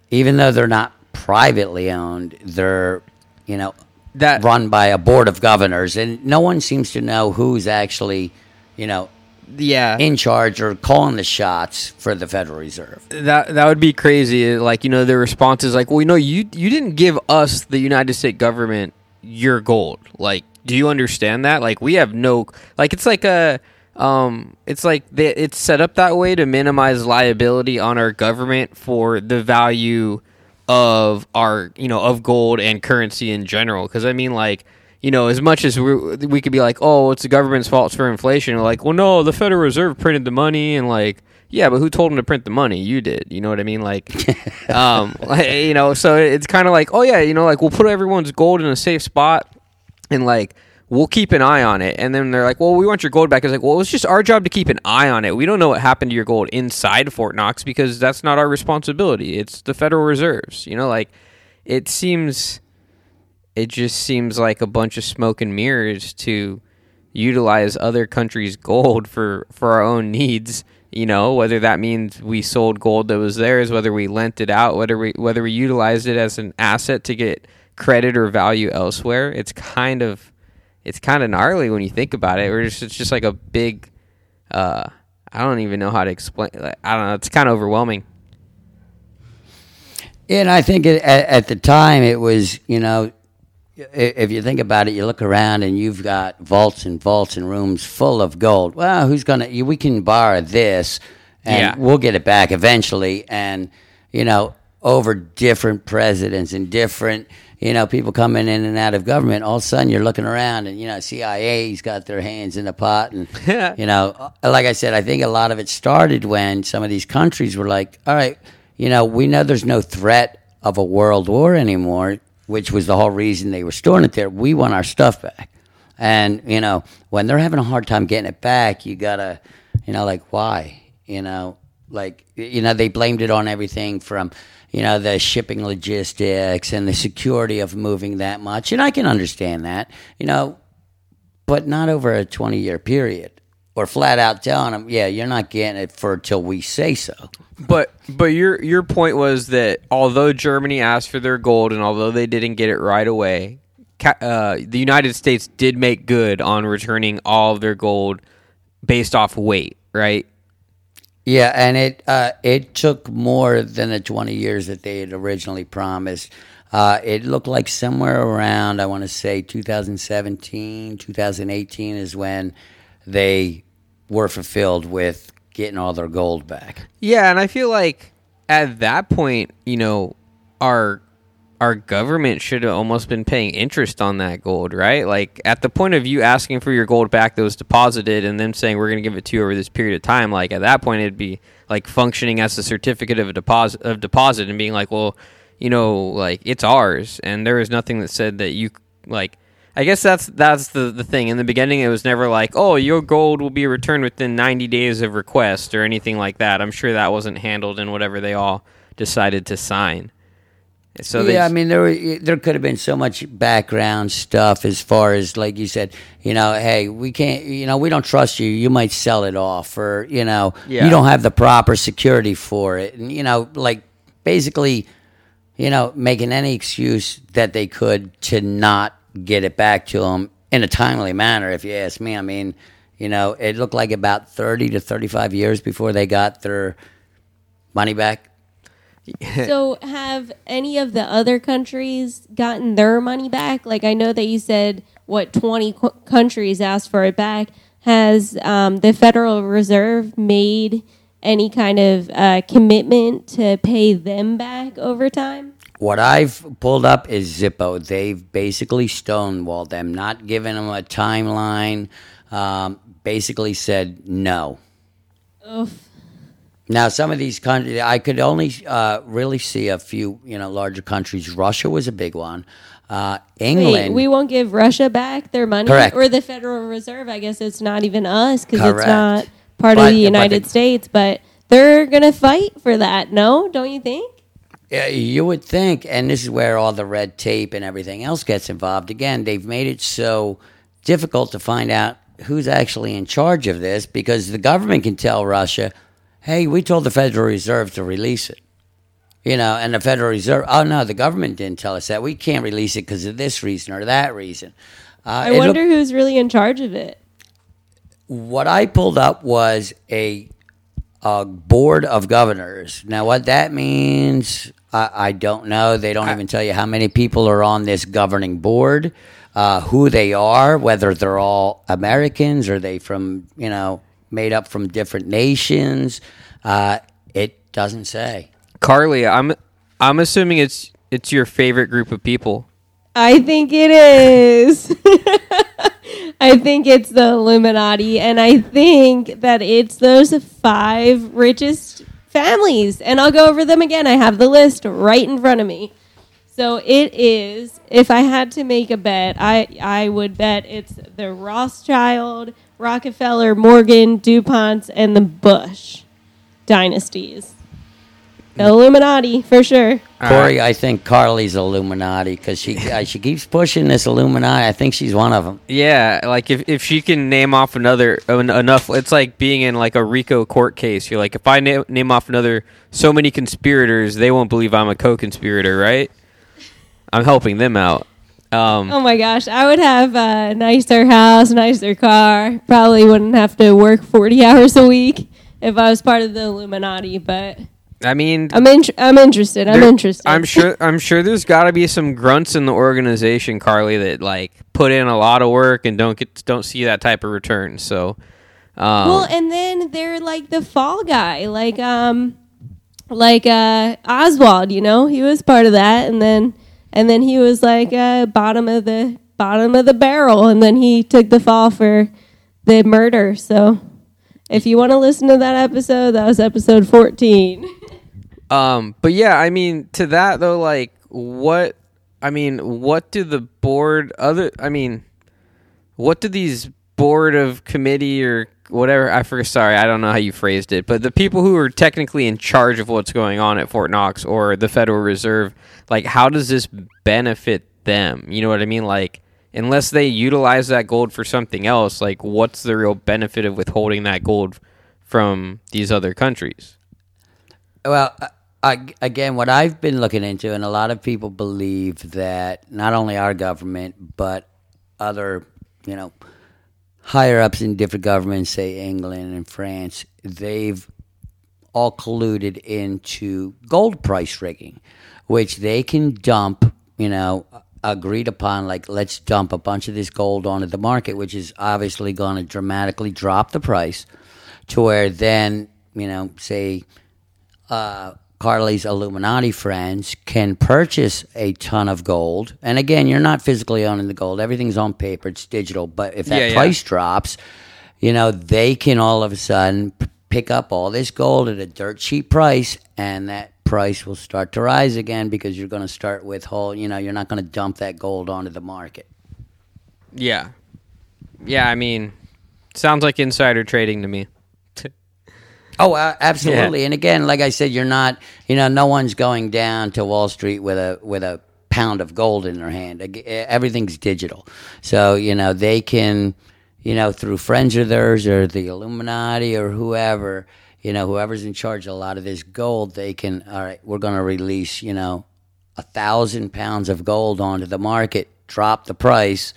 even though they're not privately owned, they're you know That- run by a board of governors, and no one seems to know who's actually you know yeah, in charge or calling the shots for the Federal Reserve. that that would be crazy. Like you know, the response is like, well, you know, you you didn't give us the United States government your gold. Like, do you understand that? Like, we have no like. It's like a um, it's like they, it's set up that way to minimize liability on our government for the value of our you know of gold and currency in general. Because I mean, like you know, as much as we we could be like, oh, it's the government's fault for inflation. We're like, well, no, the Federal Reserve printed the money, and like, yeah, but who told them to print the money? You did. You know what I mean? Like, um, you know, so it's kind of like, oh yeah, you know, like we'll put everyone's gold in a safe spot, and like we'll keep an eye on it. And then they're like, well, we want your gold back. It's like, well, it's just our job to keep an eye on it. We don't know what happened to your gold inside Fort Knox because that's not our responsibility. It's the Federal Reserve's. You know, like it seems it just seems like a bunch of smoke and mirrors to utilize other countries' gold for for our own needs. You know, whether that means we sold gold that was theirs, whether we lent it out, whether we whether we utilized it as an asset to get credit or value elsewhere. It's kind of it's kind of gnarly when you think about it. Or it's, it's just like a big. Uh, I don't even know how to explain. Like, I don't know. It's kind of overwhelming. And I think it, at, at the time it was, you know, if you think about it, you look around and you've got vaults and vaults and rooms full of gold. Well, who's gonna? We can borrow this, and Yeah. we'll get it back eventually. And you know, over different presidents and different, you know, people coming in and out of government, all of a sudden you're looking around and you know, CIA's got their hands in the pot, and you know, uh, like I said, I think a lot of it started when some of these countries were like, all right you know, we know there's no threat of a world war anymore, which was the whole reason they were storing it there. We want our stuff back. And, you know, when they're having a hard time getting it back, you gotta, you know, like, why? You know, like, you know, they blamed it on everything from, you know, the shipping logistics and the security of moving that much. And I can understand that, you know, but not over a 20 year period. Or flat out telling them, yeah, you're not getting it for till we say so. But but your your point was that although Germany asked for their gold and although they didn't get it right away, uh, the United States did make good on returning all of their gold based off weight, right? Yeah, and it uh, it took more than the twenty years that they had originally promised. Uh, it looked like somewhere around I want to say 2017, 2018 is when they were fulfilled with getting all their gold back. Yeah, and I feel like at that point, you know, our our government should have almost been paying interest on that gold, right? Like at the point of you asking for your gold back that was deposited and them saying we're going to give it to you over this period of time, like at that point it'd be like functioning as a certificate of a deposit of deposit and being like, well, you know, like it's ours and there was nothing that said that you like I guess that's that's the the thing. In the beginning, it was never like, "Oh, your gold will be returned within 90 days of request" or anything like that. I'm sure that wasn't handled in whatever they all decided to sign. So yeah, I mean there were, there could have been so much background stuff as far as like you said, you know, hey, we can't, you know, we don't trust you. You might sell it off, or you know, Yeah. you don't have the proper security for it, and you know, like basically, you know, making any excuse that they could to not get it back to them in a timely manner. If you ask me, I mean, you know, it looked like about thirty to thirty-five years before they got their money back. so have any of the other countries gotten their money back? Like I know that you said what 20 qu- countries asked for it back. Has um, the Federal Reserve made any kind of uh, commitment to pay them back over time? What I've pulled up is Zippo. They've basically stonewalled them, not giving them a timeline. Um, basically said no, Oof. Now, some of these countries, I could only uh, really see a few, you know, larger countries. Russia was a big one. Uh, England. Wait, we won't give Russia back their money, Correct. or the Federal Reserve. I guess it's not even us because it's not part But- of the but United the- States. But they're gonna fight for that. No, don't you think? Yeah, you would think, and this is where all the red tape and everything else gets involved. Again, they've made it so difficult to find out who's actually in charge of this because the government can tell Russia, hey, we told the Federal Reserve to release it. You know, and the Federal Reserve, oh no, the government didn't tell us that. We can't release it because of this reason or that reason. Uh, I wonder who's really in charge of it. what I pulled up was a, a board of governors. Now, what that means, I, I don't know. They don't even tell you how many people are on this governing board, uh, who they are, whether they're all Americans or they from you know made up from different nations. Uh, it doesn't say. Carly, I'm I'm assuming it's it's your favorite group of people. I think it is. I think it's the Illuminati, and I think that it's those five richest families. And I'll go over them again. I have the list right in front of me. So it is. If I had to make a bet, I I would bet it's the Rothschild, Rockefeller, Morgan, Duponts, and the Bush dynasties. The Illuminati for sure. Corey, I think Carly's Illuminati because she uh, she keeps pushing this Illuminati. I think she's one of them. Yeah, like if, if she can name off another en- enough, it's like being in like a RICO court case. You're like, if I na- name off another so many conspirators, they won't believe I'm a co-conspirator, right? I'm helping them out. Um, Oh my gosh, I would have a nicer house, nicer car. Probably wouldn't have to work 40 hours a week if I was part of the Illuminati, but I mean, I'm in, I'm interested. I'm interested. I'm sure. I'm sure there's got to be some grunts in the organization, Carly, that like put in a lot of work and don't get don't see that type of return. So, um, well, and then they're like the fall guy, like um like uh Oswald, you know? He was part of that and then and then he was like uh bottom of the bottom of the barrel and then he took the fall for the murder. So if you want to listen to that episode, that was episode 14. Um, but yeah, I mean, to that though, like, what? I mean, what do the board other? I mean, what do these board of committee or whatever? I forget. Sorry, I don't know how you phrased it, but the people who are technically in charge of what's going on at Fort Knox or the Federal Reserve, like, how does this benefit them? You know what I mean? Like, unless they utilize that gold for something else, like, what's the real benefit of withholding that gold from these other countries? Well, uh, I, I, again, what I've been looking into, and a lot of people believe that not only our government, but other, you know, higher ups in different governments, say England and France, they've all colluded into gold price rigging, which they can dump, you know, agreed upon, like, let's dump a bunch of this gold onto the market, which is obviously going to dramatically drop the price to where then, you know, say, uh, Carly's Illuminati friends can purchase a ton of gold. And again, you're not physically owning the gold. Everything's on paper, it's digital. But if that Yeah, yeah. price drops, you know, they can all of a sudden p- pick up all this gold at a dirt cheap price and that price will start to rise again because you're going to start with whole, you know, you're not going to dump that gold onto the market. Yeah. Yeah, I mean, sounds like insider trading to me. Oh, uh, absolutely. And again, like I said, you're not, you know, no one's going down to Wall Street with a with a pound of gold in their hand. Everything's digital, so you know they can, you know, through friends of theirs or the Illuminati or whoever, you know, whoever's in charge of a lot of this gold, they can. All right, we're going to release, you know, a thousand pounds of gold onto the market, drop the price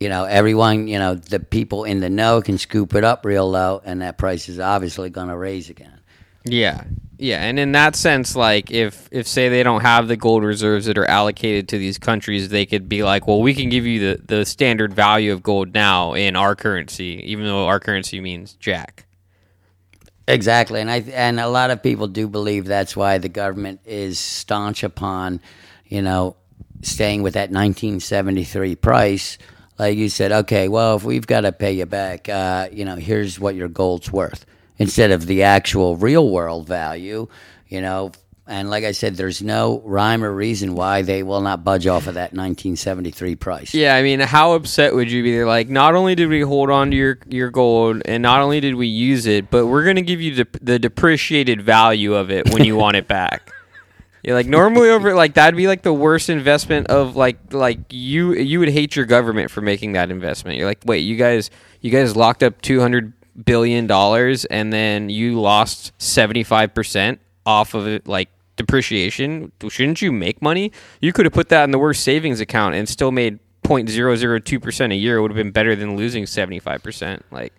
you know, everyone, you know, the people in the know can scoop it up real low, and that price is obviously going to raise again. Yeah. Yeah, and in that sense like if if say they don't have the gold reserves that are allocated to these countries, they could be like, "Well, we can give you the the standard value of gold now in our currency, even though our currency means jack." Exactly, and I and a lot of people do believe that's why the government is staunch upon, you know, staying with that 1973 price. Like you said, okay, well, if we've got to pay you back, uh, you know, here's what your gold's worth. instead of the actual real world value, you know. And like I said, there's no rhyme or reason why they will not budge off of that 1973 price. Yeah, I mean, how upset would you be? Like, not only did we hold on to your your gold, and not only did we use it, but we're gonna give you the, the depreciated value of it when you want it back. You're like normally over like that'd be like the worst investment of like like you you would hate your government for making that investment. You're like, wait, you guys you guys locked up two hundred billion dollars and then you lost seventy five percent off of it like depreciation. Shouldn't you make money? You could have put that in the worst savings account and still made 0.002 percent a year. It would have been better than losing seventy five percent. Like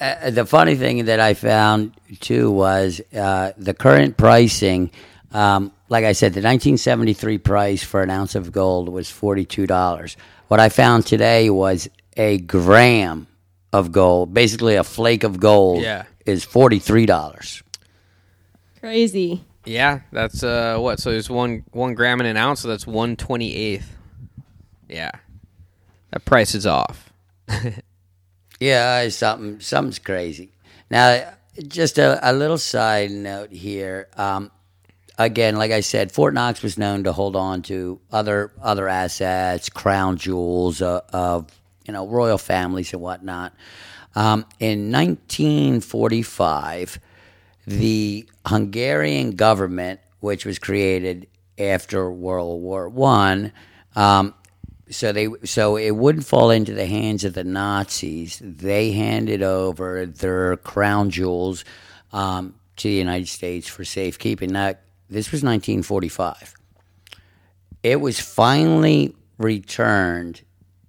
Uh, the funny thing that I found too was uh, the current pricing. Um, like I said, the 1973 price for an ounce of gold was $42. What I found today was a gram of gold, basically a flake of gold, Yeah. is $43. Crazy. Yeah, that's uh what? So there's one one gram in an ounce, so that's one twenty eighth. Yeah, that price is off. Yeah, it's something something's crazy. Now, just a, a little side note here. Um, again, like I said, Fort Knox was known to hold on to other other assets, crown jewels uh, of you know royal families and whatnot. Um, in 1945, the Hungarian government, which was created after World War One, um, so they so it wouldn't fall into the hands of the Nazis. They handed over their crown jewels um, to the United States for safekeeping. Now, this was 1945. It was finally returned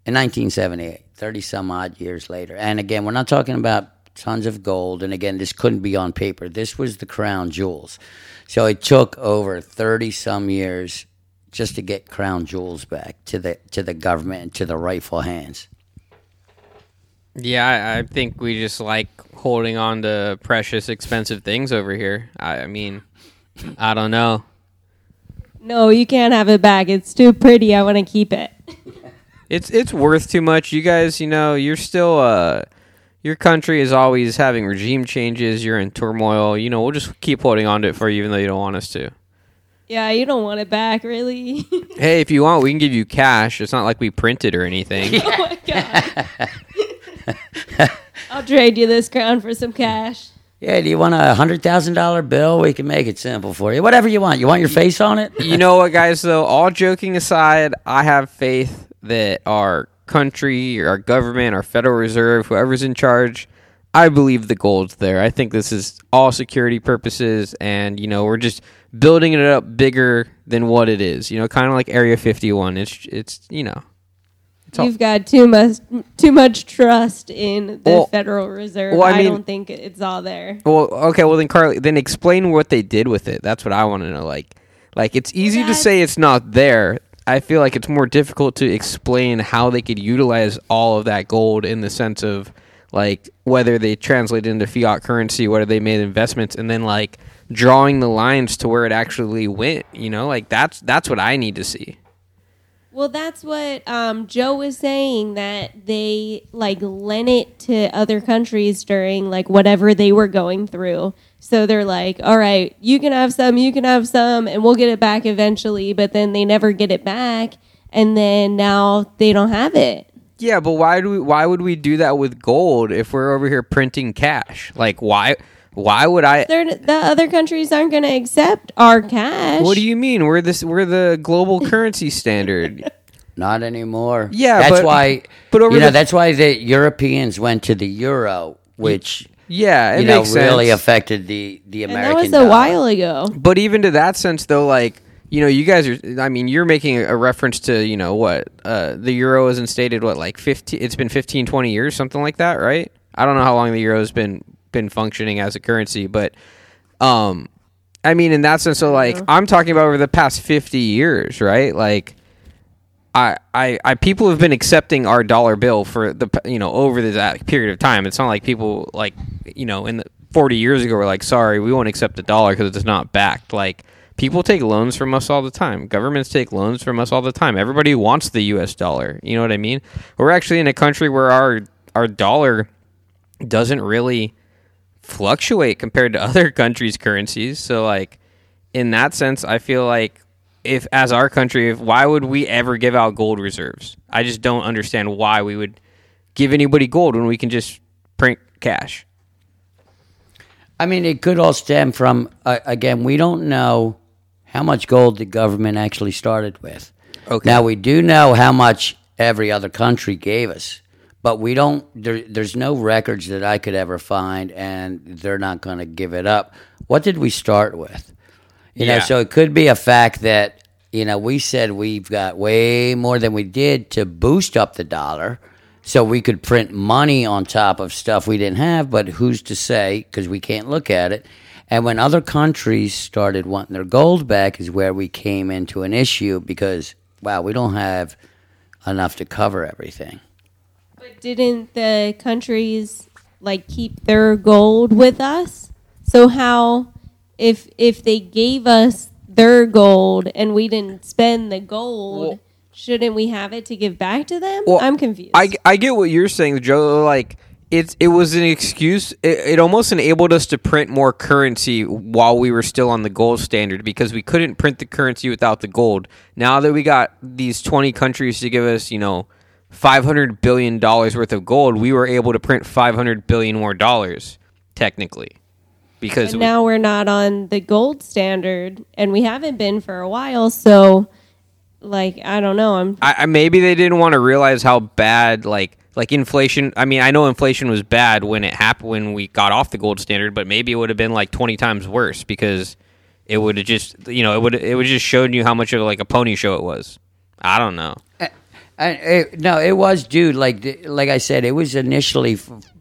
in 1978, 30 some odd years later. And again, we're not talking about tons of gold. And again, this couldn't be on paper. This was the crown jewels. So it took over 30 some years just to get crown jewels back to the to the government and to the rightful hands. Yeah, I, I think we just like holding on to precious, expensive things over here. I, I mean, I don't know. No, you can't have it back. It's too pretty. I want to keep it. It's it's worth too much. You guys, you know, you're still uh your country is always having regime changes. You're in turmoil. You know, we'll just keep holding on to it for you, even though you don't want us to. Yeah, you don't want it back, really. Hey, if you want, we can give you cash. It's not like we printed or anything. oh my god. I'll trade you this crown for some cash. Yeah, do you want a hundred thousand dollar bill? We can make it simple for you. Whatever you want. You want your face on it? you know what, guys? Though, all joking aside, I have faith that our country, our government, our Federal Reserve, whoever's in charge, I believe the gold's there. I think this is all security purposes, and you know, we're just building it up bigger than what it is. You know, kind of like Area 51. It's it's you know, it's You've got too much too much trust in the Well- Federal Reserve. well, I I, don't think it's all there. Well, okay, well then, Carly, then explain what they did with it. That's what I want to know. Like, like it's easy to say it's not there. I feel like it's more difficult to explain how they could utilize all of that gold in the sense of like whether they translate it into fiat currency, whether they made investments, and then like drawing the lines to where it actually went. You know, like that's that's what I need to see. Well, that's what um, Joe was saying that they like lent it to other countries during like whatever they were going through. So they're like, "All right, you can have some, you can have some, and we'll get it back eventually." But then they never get it back, and then now they don't have it. Yeah, but why do we, why would we do that with gold if we're over here printing cash? Like why why would I They're, the other countries aren't going to accept our cash. What do you mean? We're this we're the global currency standard. Not anymore. Yeah, that's but- why. but over you know, the- that's why the Europeans went to the euro, which Yeah, it you know makes really sense. affected the the And American. that was a while ago. but even to that sense though, like you know, you guys are. I mean, you're making a, a reference to you know what uh, the euro is instated. What like fifteen? It's been 15, 20 years, something like that, right? I don't know how long the euro's been been functioning as a currency, but um, I mean, in that sense, so like I'm talking about over the past fifty years, right? Like. I, I, I, people have been accepting our dollar bill for the, you know, over that period of time. It's not like people like, you know, in the 40 years ago were like, sorry, we won't accept the dollar because it's not backed. Like, people take loans from us all the time. Governments take loans from us all the time. Everybody wants the U.S. dollar. You know what I mean? We're actually in a country where our, our dollar doesn't really fluctuate compared to other countries' currencies. So like in that sense, I feel like if as our country, if, why would we ever give out gold reserves? I just don't understand why we would give anybody gold when we can just print cash. I mean, it could all stem from uh, again. We don't know how much gold the government actually started with. Okay. Now we do know how much every other country gave us, but we don't. There, there's no records that I could ever find, and they're not going to give it up. What did we start with? You know, so it could be a fact that you know we said we've got way more than we did to boost up the dollar, so we could print money on top of stuff we didn't have. But who's to say? Because we can't look at it. And when other countries started wanting their gold back, is where we came into an issue because wow, we don't have enough to cover everything. But didn't the countries like keep their gold with us? So how if if they gave us their gold and we didn't spend the gold, Well- shouldn't we have it to give back to them? Well, I'm confused. I, I get what you're saying, Joe. Like it's it was an excuse. It, it almost enabled us to print more currency while we were still on the gold standard because we couldn't print the currency without the gold. Now that we got these 20 countries to give us, you know, 500 billion dollars worth of gold, we were able to print 500 billion more dollars technically because But we- now we're not on the gold standard, and we haven't been for a while. So, like, I don't know. I'm I, I maybe they didn't want to realize how bad like like inflation. I mean, I know inflation was bad when it happened when we got off the gold standard, but maybe it would have been like twenty times worse because it would have just you know it would it would just showed you how much of like a pony show it was. I don't know. And it, no, it was, dude. Like, like I said, it was initially,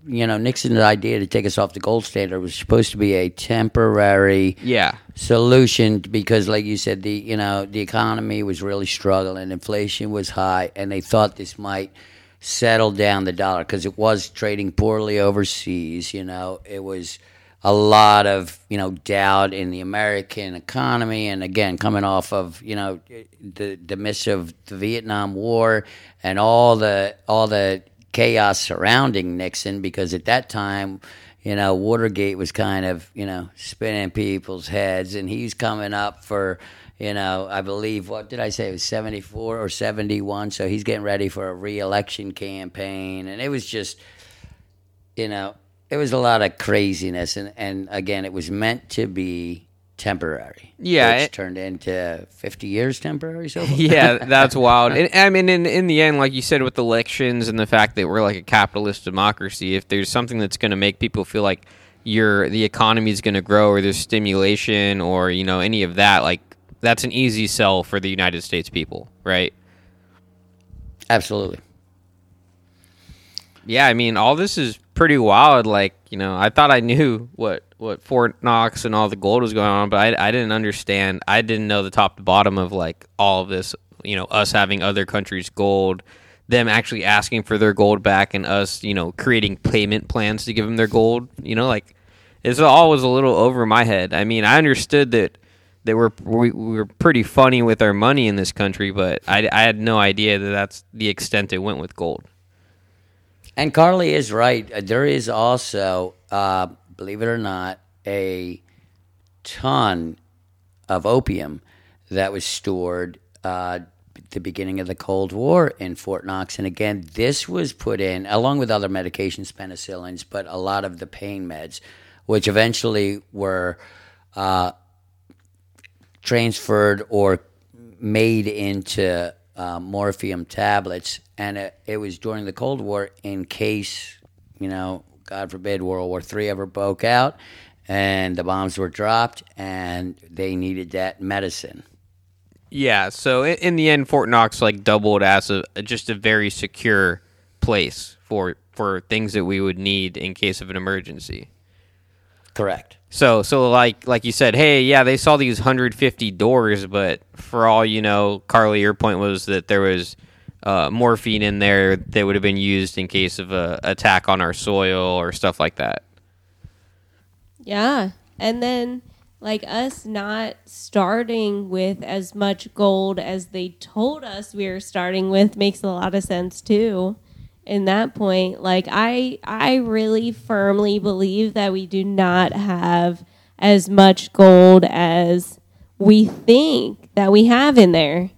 you know, Nixon's idea to take us off the gold standard was supposed to be a temporary Yeah, solution because, like you said, the you know the economy was really struggling, inflation was high, and they thought this might settle down the dollar because it was trading poorly overseas. You know, it was a lot of you know doubt in the American economy, and again coming off of you know the the midst of the Vietnam War and all the all the chaos surrounding Nixon because at that time you know, Watergate was kind of, you know, spinning people's heads, and he's coming up for, you know, I believe, what did I say? It was 74 or 71. So he's getting ready for a reelection campaign. And it was just, you know, it was a lot of craziness. And, and again, it was meant to be temporary. Yeah, Which it- turned into 50 years temporary so yeah, that's wild. And, I mean, in in the end, like you said, with elections and the fact that we're like a capitalist democracy, if there's something that's going to make people feel like your the economy is going to grow, or there's stimulation, or you know any of that, like that's an easy sell for the United States people, right? Absolutely. Yeah, I mean, all this is pretty wild. Like, you know, I thought I knew what what Fort Knox and all the gold was going on, but I, I didn't understand. I didn't know the top to bottom of like all of this. You know, us having other countries' gold, them actually asking for their gold back, and us, you know, creating payment plans to give them their gold. You know, like it's all was a little over my head. I mean, I understood that that we're we, we were pretty funny with our money in this country, but I, I had no idea that that's the extent it went with gold. And Carly is right. Uh, There is also, uh, believe it or not, a ton of opium that was stored uh, at the beginning of the Cold War in Fort Knox. And again, this was put in along with other medications, penicillins, but a lot of the pain meds, which eventually were uh, transferred or made into uh, morphium tablets, and it, it was during the Cold War in case, you know, God forbid, World War III ever broke out, and the bombs were dropped, and they needed that medicine. Yeah, so in, in the end, Fort Knox like doubled as a just a very secure place for for things that we would need in case of an emergency. Correct. So so like like you said, hey, yeah, they saw these 150 doors, but for all you know, Carly, your point was that there was uh, morphine in there that would have been used in case of a attack on our soil or stuff like that. Yeah. And then like us not starting with as much gold as they told us we were starting with makes a lot of sense too. In that point. Like I I really firmly believe that we do not have as much gold as we think that we have in there.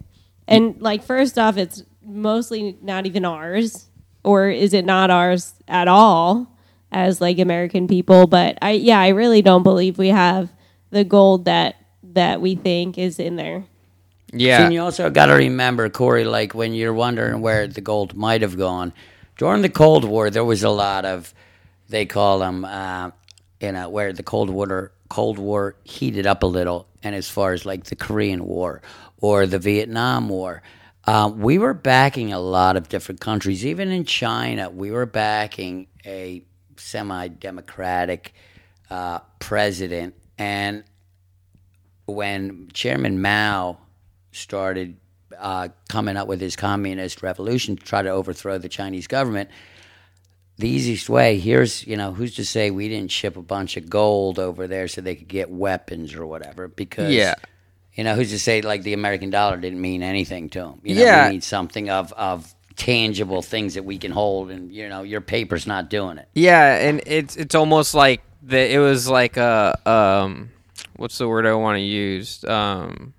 And like first off it's mostly not even ours or is it not ours at all as like American people, but I yeah, I really don't believe we have the gold that that we think is in there. Yeah. And you also got to remember, Corey, like when you're wondering where the gold might have gone, during the Cold War, there was a lot of, they call them, uh, you know, where the Cold War, Cold War heated up a little. And as far as like the Korean War or the Vietnam War, um, we were backing a lot of different countries. Even in China, we were backing a semi democratic uh, president. And when Chairman Mao started uh, coming up with his communist revolution to try to overthrow the Chinese government, the easiest way here's you know who's to say we didn't ship a bunch of gold over there so they could get weapons or whatever because Yeah. you know who's to say like the American dollar didn't mean anything to them you know Yeah. we need something of of tangible things that we can hold and you know your paper's not doing it Yeah, and it's it's almost like the it was like a um what's the word I want to use? Um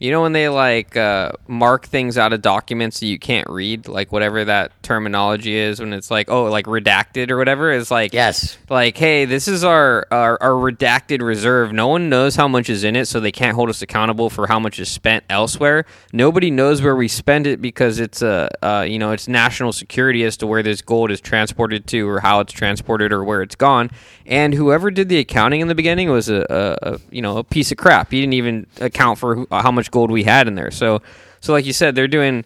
you know when they like uh, mark things out of documents that you can't read, like whatever that terminology is, when it's like oh like redacted or whatever, is like yes. like hey this is our, our our redacted reserve. No one knows how much is in it so they can't hold us accountable for how much is spent elsewhere. Nobody knows where we spend it because it's a uh, you know it's national security as to where this gold is transported to or how it's transported or where it's gone and whoever did the accounting in the beginning was a, a, a you know a piece of crap. He didn't even account for who, how much gold we had in there. So so like you said they're doing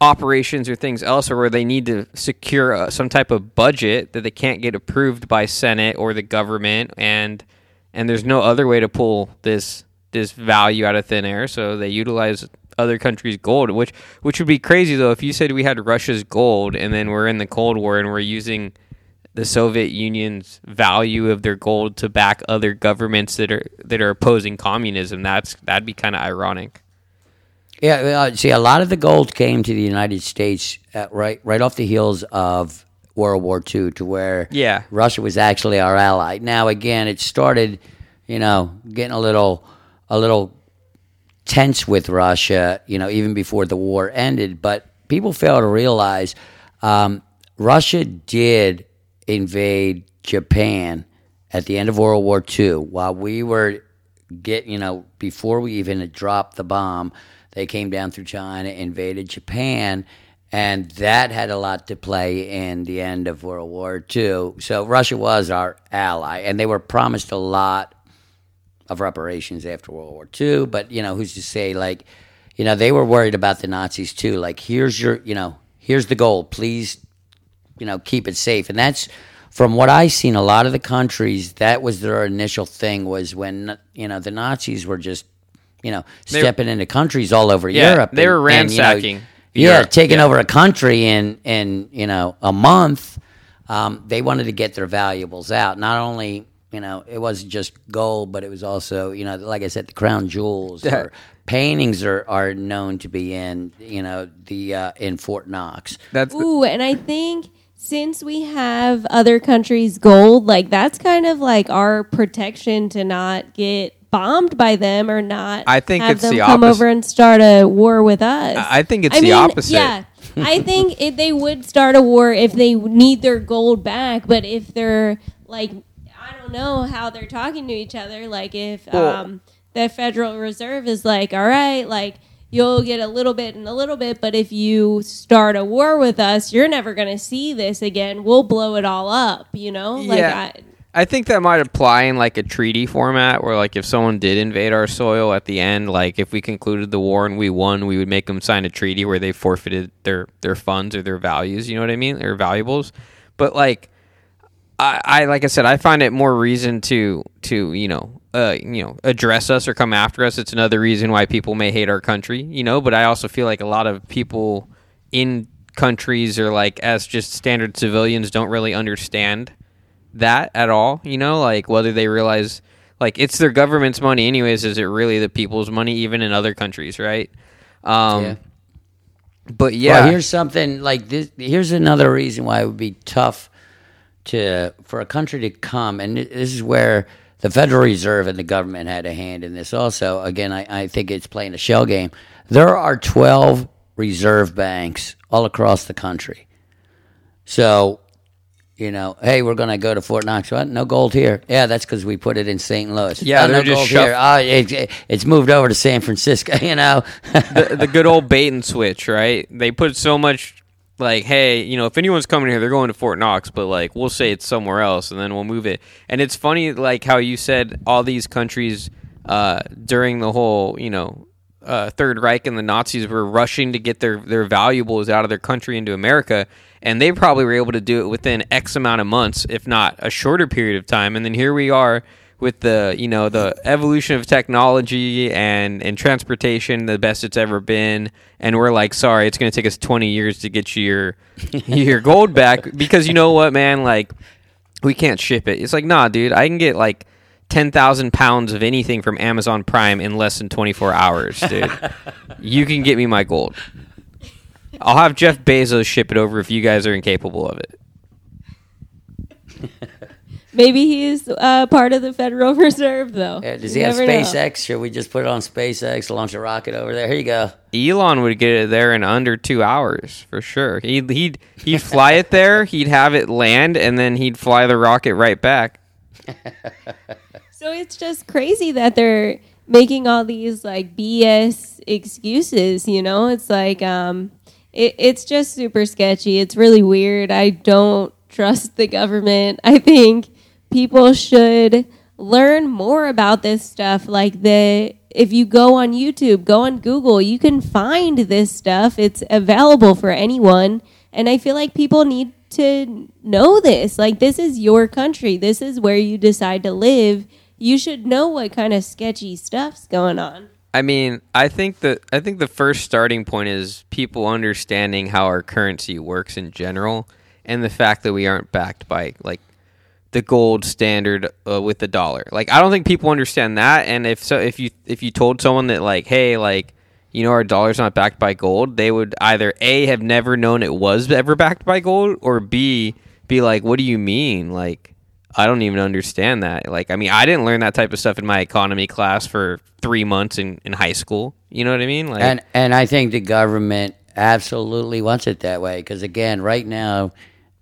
operations or things elsewhere where they need to secure uh, some type of budget that they can't get approved by Senate or the government, and and there's no other way to pull this this value out of thin air. So they utilize other countries' gold, which which would be crazy though if you said we had Russia's gold and then we're in the Cold War and we're using the Soviet Union's value of their gold to back other governments that are that are opposing communism. That's that'd be kind of ironic. Yeah, see, a lot of the gold came to the United States uh, right right off the heels of World War II, to where Yeah. Russia was actually our ally. Now, again, it started, you know, getting a little a little tense with Russia, you know, even before the war ended. But people fail to realize um, Russia did invade Japan at the end of World War II while we were get you know before we even dropped the bomb they came down through china invaded japan and that had a lot to play in the end of world war ii so russia was our ally and they were promised a lot of reparations after world war ii but you know who's to say like you know they were worried about the nazis too. Like here's your you know here's the goal. please you know keep it safe. And that's from what I've seen a lot of the countries that was their initial thing was when you know the nazis were just you know They- stepping into countries all over Yeah, europe they were and, you know, ransacking yeah taking yeah. over a country in in you know a month um, they wanted to get their valuables out. Not only you know it wasn't just gold but it was also you know like i said the crown jewels or paintings are, are known to be in you know the uh, in fort knox. That's the- Ooh, and I think since we have other countries' gold, like that's kind of like our protection to not get bombed by them or not. I think have it's them the come opposite. over and start a war with us. I- I think it's the opposite. Yeah, I think if they would start a war if they need their gold back, but if they're like, I don't know how they're talking to each other. Like if um, the Federal Reserve is like, all right, like you'll get a little bit and a little bit, but if you start a war with us, you're never going to see this again. We'll blow it all up. You know, like Yeah. I, I think that might apply in like a treaty format where like if someone did invade our soil at the end, like if we concluded the war and we won, we would make them sign a treaty where they forfeited their their funds or their values, you know what I mean? Their valuables. But like I, I like I said, I find it more reason to to, you know, uh, you know, address us or come after us. It's another reason why people may hate our country, you know, but I also feel like a lot of people in countries or like as just standard civilians don't really understand that at all, you know, like whether they realize like it's their government's money anyways, is it really the people's money even in other countries, right? Um Yeah. But yeah, Well, here's something like this. Here's another reason why it would be tough to for a country to come, and this is where the Federal Reserve and the government had a hand in this. Also, again, I, I think it's playing a shell game. There are 12 reserve banks all across the country. So, you know, hey, we're going to go to Fort Knox. What? No gold here. Yeah, that's because we put it in St. Louis. Yeah, oh, no just gold shuff- here. Ah, oh, it, it's moved over to San Francisco. You know. the, the good old bait and switch, right? They put so much like, hey, you know, if anyone's coming here, they're going to Fort Knox, but like we'll say it's somewhere else, and then we'll move it. And it's funny, like how you said all these countries uh, during the whole, you know, uh, Third Reich and the Nazis were rushing to get their their valuables out of their country into America, and they probably were able to do it within X amount of months, if not a shorter period of time. And then here we are with the you know the evolution of technology and and transportation, the best it's ever been, and we're like, sorry, it's going to take us twenty years to get your your gold back because you know what, man, like we can't ship it. It's like, nah, dude, I can get like ten thousand pounds of anything from Amazon Prime in less than twenty four hours, dude. you can get me my gold. I'll have Jeff Bezos ship it over if you guys are incapable of it. Maybe he's uh, part of the Federal Reserve, though. Yeah, does You he have never know. SpaceX? Should we just put it on SpaceX, launch a rocket over there? Here you go. Elon would get it there in under two hours for sure. He'd he'd he'd fly it there, he'd have it land, and then he'd fly the rocket right back. So it's just crazy that they're making all these like BS excuses, you know? It's like um it, it's just super sketchy. It's really weird. I don't trust the government. I think people should learn more about this stuff like the if you go on YouTube, go on Google, you can find this stuff. It's available for anyone. And I feel like people need to know this. Like, this is your country. This is where you decide to live. You should know what kind of sketchy stuff's going on. I mean, I think that I think the first starting point is people understanding how our currency works in general, and the fact that we aren't backed by like the gold standard uh, with the dollar. Like, I don't think people understand that. And if so, if you if you told someone that like, hey, like you know, our dollar's not backed by gold, they would either a have never known it was ever backed by gold, or b be like, what do you mean, like. I don't even understand that. Like, I mean, I didn't learn that type of stuff in my economy class for three months in, in high school. You know what I mean? Like, And and I think the government absolutely wants it that way because again, right now,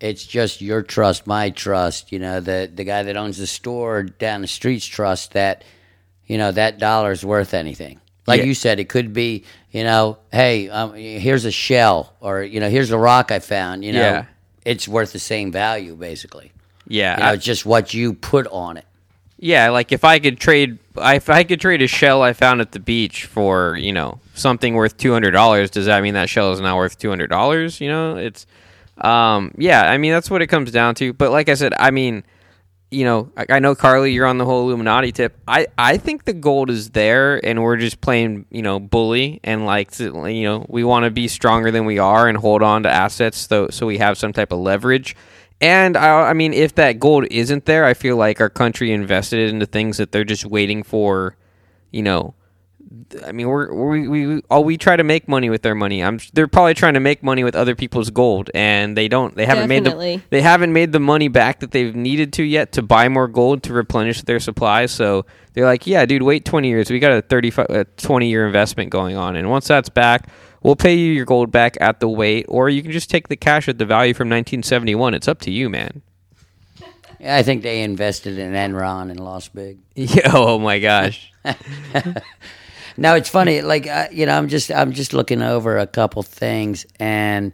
it's just your trust, my trust. You know, the the guy that owns the store down the street's trust that you know that dollar's worth anything. Like Yeah. you said, it could be you know, hey, um, here's a shell, or you know, here's a rock I found. You know, Yeah. it's worth the same value basically. yeah, You know, I- it's just what you put on it. yeah. Like if I could trade, if I could trade a shell I found at the beach for you know something worth two hundred dollars, does that mean that shell is now worth two hundred dollars? You know, it's, um, yeah. I mean, that's what it comes down to. But like I said, I mean, you know, I, I know Carly, you're on the whole Illuminati tip. I, I think the gold is there, and we're just playing, you know, bully, and like, to- you know, we want to be stronger than we are and hold on to assets so so we have some type of leverage. And I, I mean, if that gold isn't there, I feel like our country invested into things that they're just waiting for, you know. I mean, we're, we we all we try to make money with their money. I'm they're probably trying to make money with other people's gold, and they don't. They haven't made the they haven't made the money back that they've needed to yet to buy more gold to replenish their supply. So they're like, yeah, dude, wait 20 years. We got a 35 a 20 year investment going on, and once that's back, we'll pay you your gold back at the weight, or you can just take the cash at the value from 1971. It's up to you, man. I think they invested in Enron and lost big. Yeah, oh my gosh. No, it's funny. Like uh, you know, I'm just I'm just looking over a couple things, and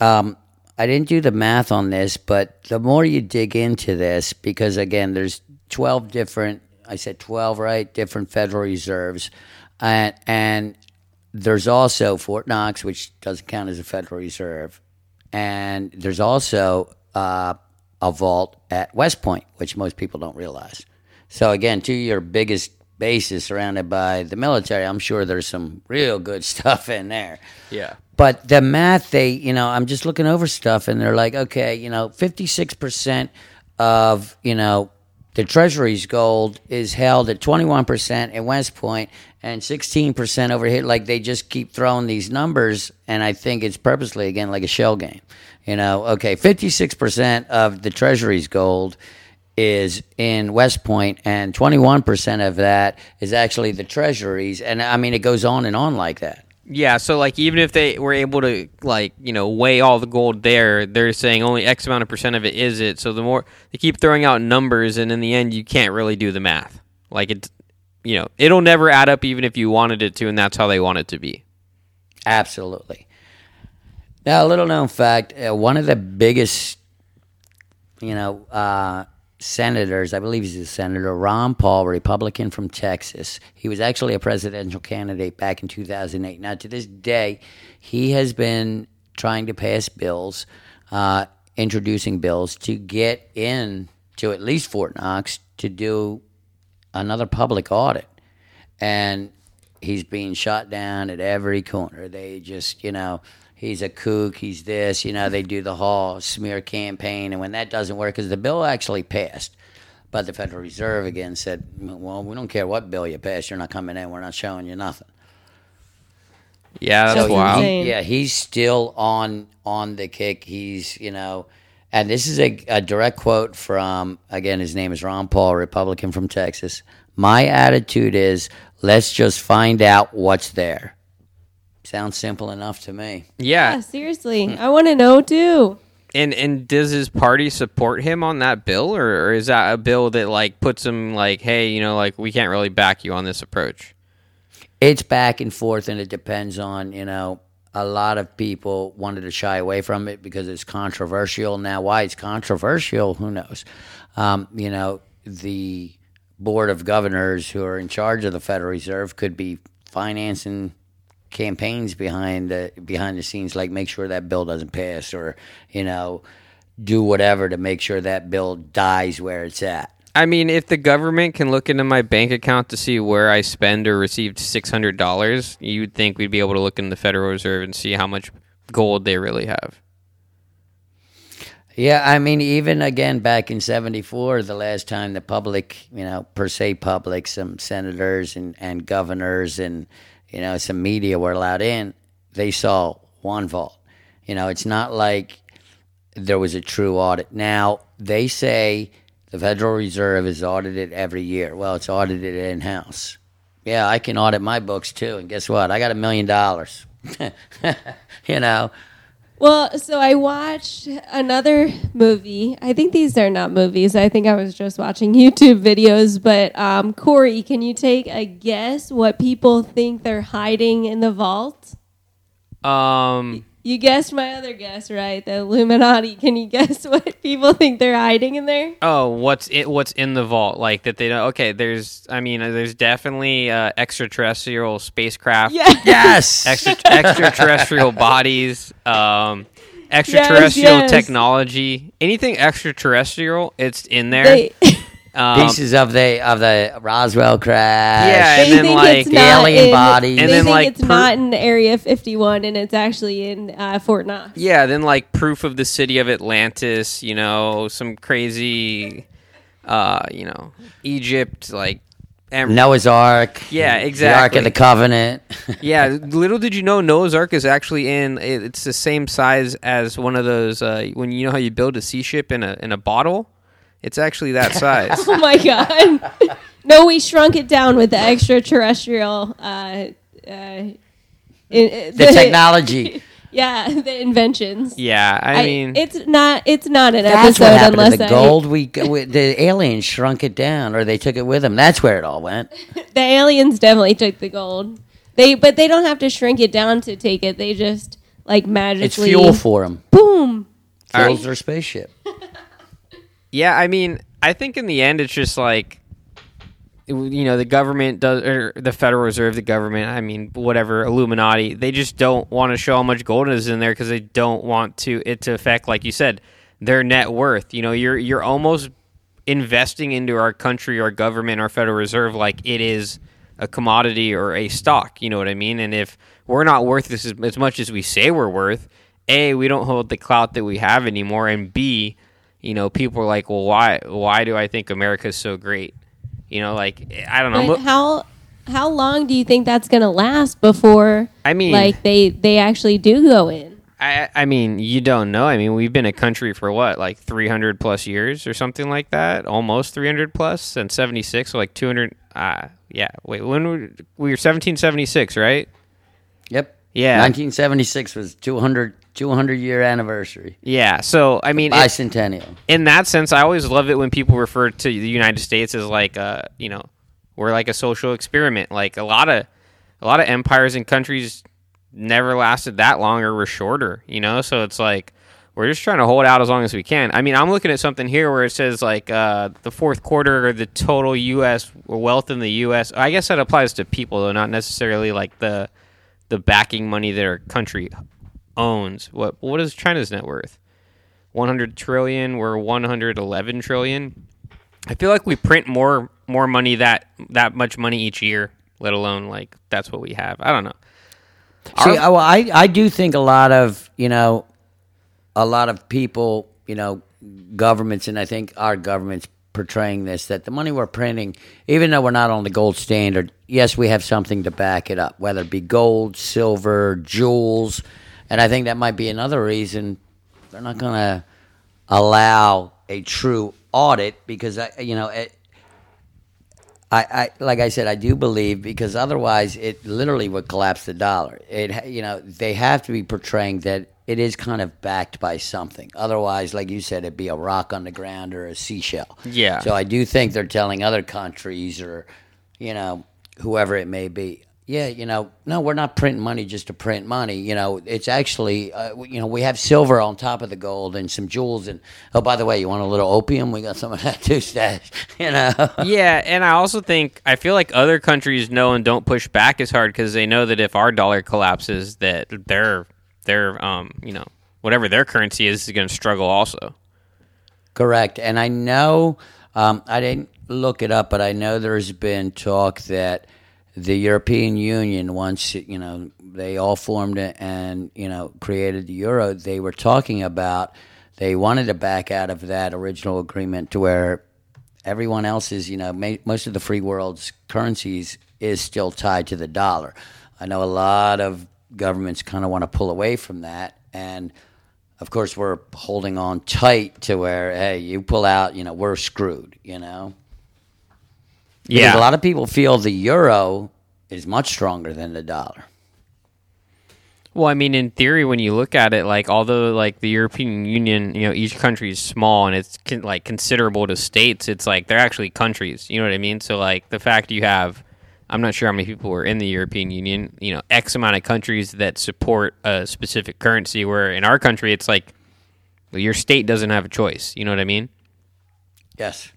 um, I didn't do the math on this, but the more you dig into this, because again, there's 12 different. I said 12, right? Different Federal Reserves, and and there's also Fort Knox, which doesn't count as a Federal Reserve, and there's also uh, a vault at West Point, which most people don't realize. So again, two of your biggest bases surrounded by the military. I'm sure there's some real good stuff in there. Yeah. But the math, they, you know, I'm just looking over stuff and they're like, okay, you know, 56% of, you know, the Treasury's gold is held at 21% at West Point and 16% over here. Like they just keep throwing these numbers, and I think it's purposely, again, like a shell game. You know, okay, 56% of the Treasury's gold is in West Point, and 21% of that is actually the treasuries. And I mean, it goes on and on like that. Yeah, so like even if they were able to like you know weigh all the gold there, they're saying only X amount of percent of it is it. So the more they keep throwing out numbers, and in the end, you can't really do the math. Like it's you know it'll never add up even if you wanted it to, and that's how they want it to be. Absolutely. Now, a little known fact: uh, one of the biggest, you know, uh, senators, I believe he's a senator, Ron Paul, Republican from Texas. He was actually a presidential candidate back in 2008. Now, to this day, he has been trying to pass bills, uh, introducing bills to get in to at least Fort Knox to do another public audit. And he's being shot down at every corner. They just, you know, he's a kook, he's this, you know, they do the whole smear campaign. And when that doesn't work, because the bill actually passed, but the Federal Reserve again said, well, we don't care what bill you pass, you're not coming in, we're not showing you nothing. Yeah, that's So wild. insane. Yeah, he's still on on the kick. He's you know, and this is a, a direct quote from again. His name is Ron Paul, Republican from Texas. My attitude is let's just find out what's there. Sounds simple enough to me. Yeah, Yeah, seriously. I want to know too. and and does his party support him on that bill, or, or is that a bill that like puts him like, hey, you know, like we can't really back you on this approach? It's back and forth, and it depends on you know. A lot of people wanted to shy away from it because it's controversial. Now, why it's controversial, who knows? Um, you know, the board of governors who are in charge of the Federal Reserve could be financing campaigns behind the behind the scenes, like make sure that bill doesn't pass, or you know, do whatever to make sure that bill dies where it's at. I mean, if the government can look into my bank account to see where I spend or received six hundred dollars, you'd think we'd be able to look in the Federal Reserve and see how much gold they really have. Yeah, I mean, even again back in '74, the last time the public, you know, per se public, some senators and, and governors and you know some media were allowed in, they saw one vault. You know, it's not like there was a true audit. Now they say the Federal Reserve is audited every year. Well, it's audited in house. Yeah, I can audit my books too, and guess what? I got a million dollars. You know, Well, so I watched another movie. I think these are not movies. I think I was just watching YouTube videos. But um, Corey, can you take a guess what people think they're hiding in the vault? Um, You guessed my other guess, right? The Illuminati. Can you guess what people think they're hiding in there? oh, what's it? What's in the vault? Like that they don't. Okay, there's. I mean, uh, there's definitely uh, extraterrestrial spacecraft. Yeah. yes, Extra, extraterrestrial bodies. Um, extraterrestrial yes. technology. Anything extraterrestrial, it's in there. They, um, pieces of the of the Roswell crash. Yeah, they and then, think like, it's the not alien in, bodies. And they then, think like, it's per- not in Area 51, and it's actually in uh, Fort Knox. Yeah, then like proof of the city of Atlantis, you know, some crazy, uh, you know, Egypt, like, em- Noah's Ark. Yeah, exactly. The Ark of the Covenant. yeah. Little did you know, Noah's Ark is actually in. It's the same size as one of those. Uh, when you know how you build a sea ship in a in a bottle, it's actually that size. Oh my god! no, we shrunk it down with the extraterrestrial. Uh, uh, in, the technology. Yeah, the inventions. yeah, I, mean, it's not. It's not an That's episode what unless to the I- gold. We, we the aliens shrunk it down, or they took it with them. That's where it all went. the aliens definitely took the gold. They, but they don't have to shrink it down to take it. They just like magically. It's fuel for them. Boom. Fuels their spaceship. Yeah, I mean, I think in the end, it's just like, you know, the government does, or the Federal Reserve, the government, I mean, whatever, Illuminati, they just don't want to show how much gold is in there because they don't want to it to affect, like you said, their net worth. You know, you're you're almost investing into our country, our government, our Federal Reserve like it is a commodity or a stock. You know what I mean? And if we're not worth this as, as much as we say we're worth, a we don't hold the clout that we have anymore, and b you know, people are like, well, why why do I think America's so great? You know, like I don't know. But how how long do you think that's going to last before? I mean- like they they actually do go in. I, I mean, you don't know. I mean, we've been a country for what, like 300 plus years or something like that? Almost 300 plus since 76, so like 200. Uh, yeah, wait, when were, we were 1776, right? Yep. Yeah. 1976 was 200 200 year anniversary. Yeah, so I mean, it- Bicentennial. in that sense, I always love it when people refer to the United States as like, uh, you know, we're like a social experiment. Like a lot of, a lot of empires and countries never lasted that long or were shorter. You know, so it's like we're just trying to hold out as long as we can. I mean, I'm looking at something here where it says like uh, the fourth quarter or the total U.S. wealth in the U.S. I guess that applies to people though, not necessarily like the the backing money that our country owns. What what is China's net worth? 100 trillion we're 111 trillion i feel like we print more more money that that much money each year let alone like that's what we have i don't know See, Our- I, I do think a lot of you know, a lot of people, you know, governments, and I think our government's portraying this that the money we're printing, even though we're not on the gold standard, yes, we have something to back it up, whether it be gold, silver, jewels, and I think that might be another reason they're not going to allow a true audit because I, you know, it, I, I like I said, I do believe because otherwise it literally would collapse the dollar. It you know they have to be portraying that it is kind of backed by something. Otherwise, like you said, it'd be a rock on the ground or a seashell. Yeah. So I do think they're telling other countries or you know whoever it may be. Yeah, you know, no, we're not printing money just to print money. You know, it's actually, uh, you know, we have silver on top of the gold and some jewels. And oh, by the way, you want a little opium? We got some of that too, stash. You know. yeah and i also think i feel like other countries know and don't push back as hard because they know that if our dollar collapses that their their um you know whatever their currency is is going to struggle also Correct. And I know, um, I didn't look it up, but I know there's been talk that the European Union, once, you know, they all formed it and, you know, created the euro, they were talking about they wanted to back out of that original agreement to where everyone else's, you know, ma- most of the free world's currencies is still tied to the dollar. I know a lot of governments kind of want to pull away from that. And, of course, we're holding on tight to where, hey, you pull out, you know, we're screwed, you know? Because yeah a lot of people feel the euro is much stronger than the dollar. Well, I mean, in theory, when you look at it, like although like the European Union, you know, each country is small and it's con- like considerable to states, it's like they're actually countries. You know what I mean? So like the fact you have, I'm not sure how many people are in the European Union. You know, X amount of countries that support a specific currency. Where in our country, it's like well, your state doesn't have a choice. You know what I mean? Yes.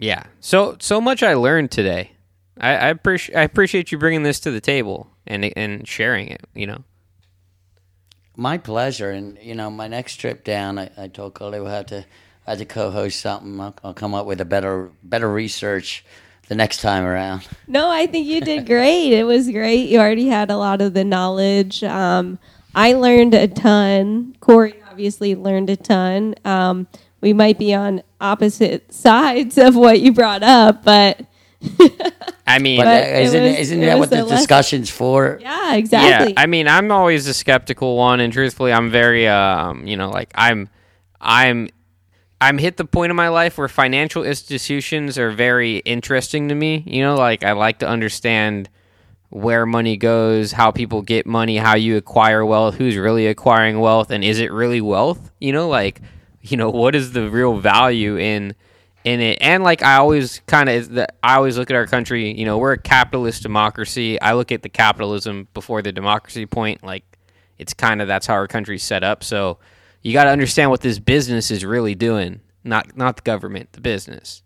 Yeah. So so much I learned today. I, I appreciate I appreciate you bringing this to the table and and sharing it. You know. My pleasure. And, you know, my next trip down, I, I told Cody we'll have to, I have to co-host something. I'll, I'll come up with a better, better research the next time around. No, I think you did great. It was great. You already had a lot of the knowledge. Um, I learned a ton. Corey obviously learned a ton. Um, we might be on opposite sides of what you brought up, but I mean, But, But it isn't, was- isn't that what the a lesson. discussion's for? yeah, exactly. Yeah, I mean, I'm always a skeptical one, and truthfully, I'm very, um, you know, like I'm, I'm, I'm hit the point in my life where financial institutions are very interesting to me. You know, like I like to understand where money goes, how people get money, how you acquire wealth, who's really acquiring wealth, and is it really wealth? You know, like, you know, what is the real value in in it? And like, I always kind of, I always look at our country. You know, we're a capitalist democracy. I look at the capitalism before the democracy point. Like, it's kind of that's how our country's set up. So you got to understand what this business is really doing, not not the government, the business.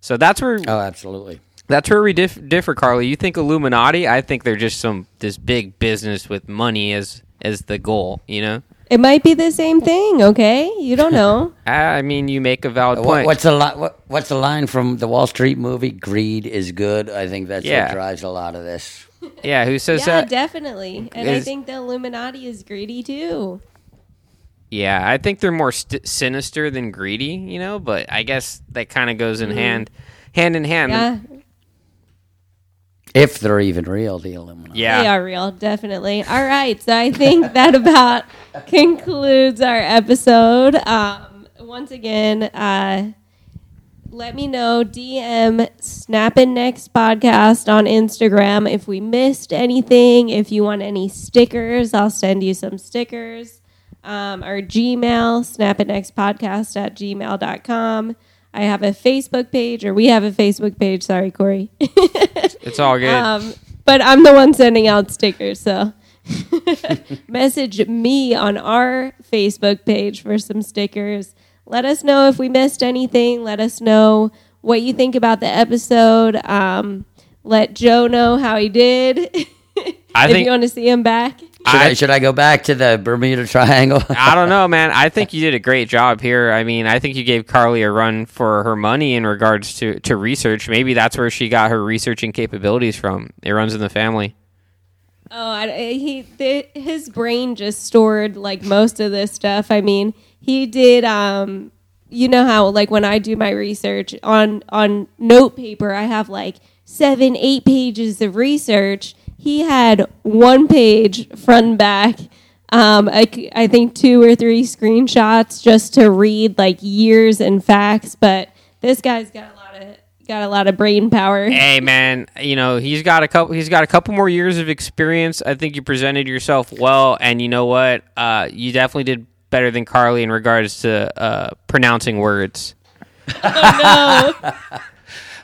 So that's where Oh, absolutely. that's where we dif- differ, Carly. You think Illuminati? I think they're just some this big business with money as as the goal. You know, it might be the same thing. Okay, you don't know. I I mean, you make a valid What, point. what's the li- what, What's the line from the Wall Street movie? Greed is good. I think that's Yeah. what drives a lot of this. yeah, who says yeah, that? definitely. And I is- think the Illuminati is greedy too. Yeah, I think they're more st- sinister than greedy, you know. But I guess that kind of goes in mm. hand, hand in hand. Yeah, If they're even real, the Illuminati. Yeah. they are real, definitely. All right, so I think that about concludes our episode. Um, once again, uh, let me know DM Snappin' Next podcast on Instagram if we missed anything. If you want any stickers, I'll send you some stickers. Um, our Gmail, snappinextpodcast at gmail.com. I have a Facebook page, or we have a Facebook page. Sorry, Corey. It's all good. Um, but I'm the one sending out stickers, so message me on our Facebook page for some stickers. Let us know if we missed anything. Let us know what you think about the episode. Um, let Joe know how he did. I if think- you want to see him back. Should I, I- should I go back to the Bermuda Triangle? I don't know, man. I think you did a great job here. I mean, I think you gave Carly a run for her money in regards to, to research. Maybe that's where she got her researching capabilities from. It runs in the family. Oh, I, he th- his brain just stored like most of this stuff. I mean, he did. Um, you know how like when I do my research on on note paper, I have like seven, eight pages of research. He had one page front and back. Um, I, c- I think two or three screenshots just to read like years and facts. But this guy's got a lot of got a lot of brain power. Hey, man. You know he's got a couple. He's got a couple more years of experience. I think you presented yourself well, and you know what? Uh, you definitely did better than Carly in regards to uh, pronouncing words. oh no.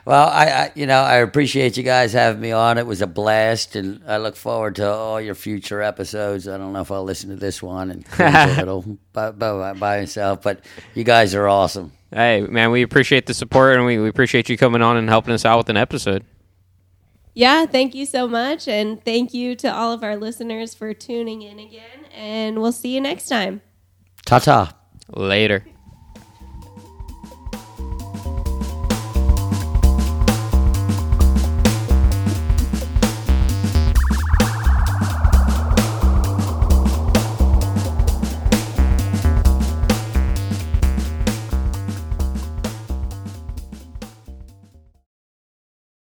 Well, I, I, you know, I appreciate you guys having me on. It was a blast, and I look forward to all your future episodes. I don't know if I'll listen to this one and cringe a little by, by, by myself, but you guys are awesome. Hey, man, we appreciate the support, and we, we appreciate you coming on and helping us out with an episode. Yeah, thank you so much. And thank you to all of our listeners for tuning in again. And we'll see you next time. Ta ta. Later.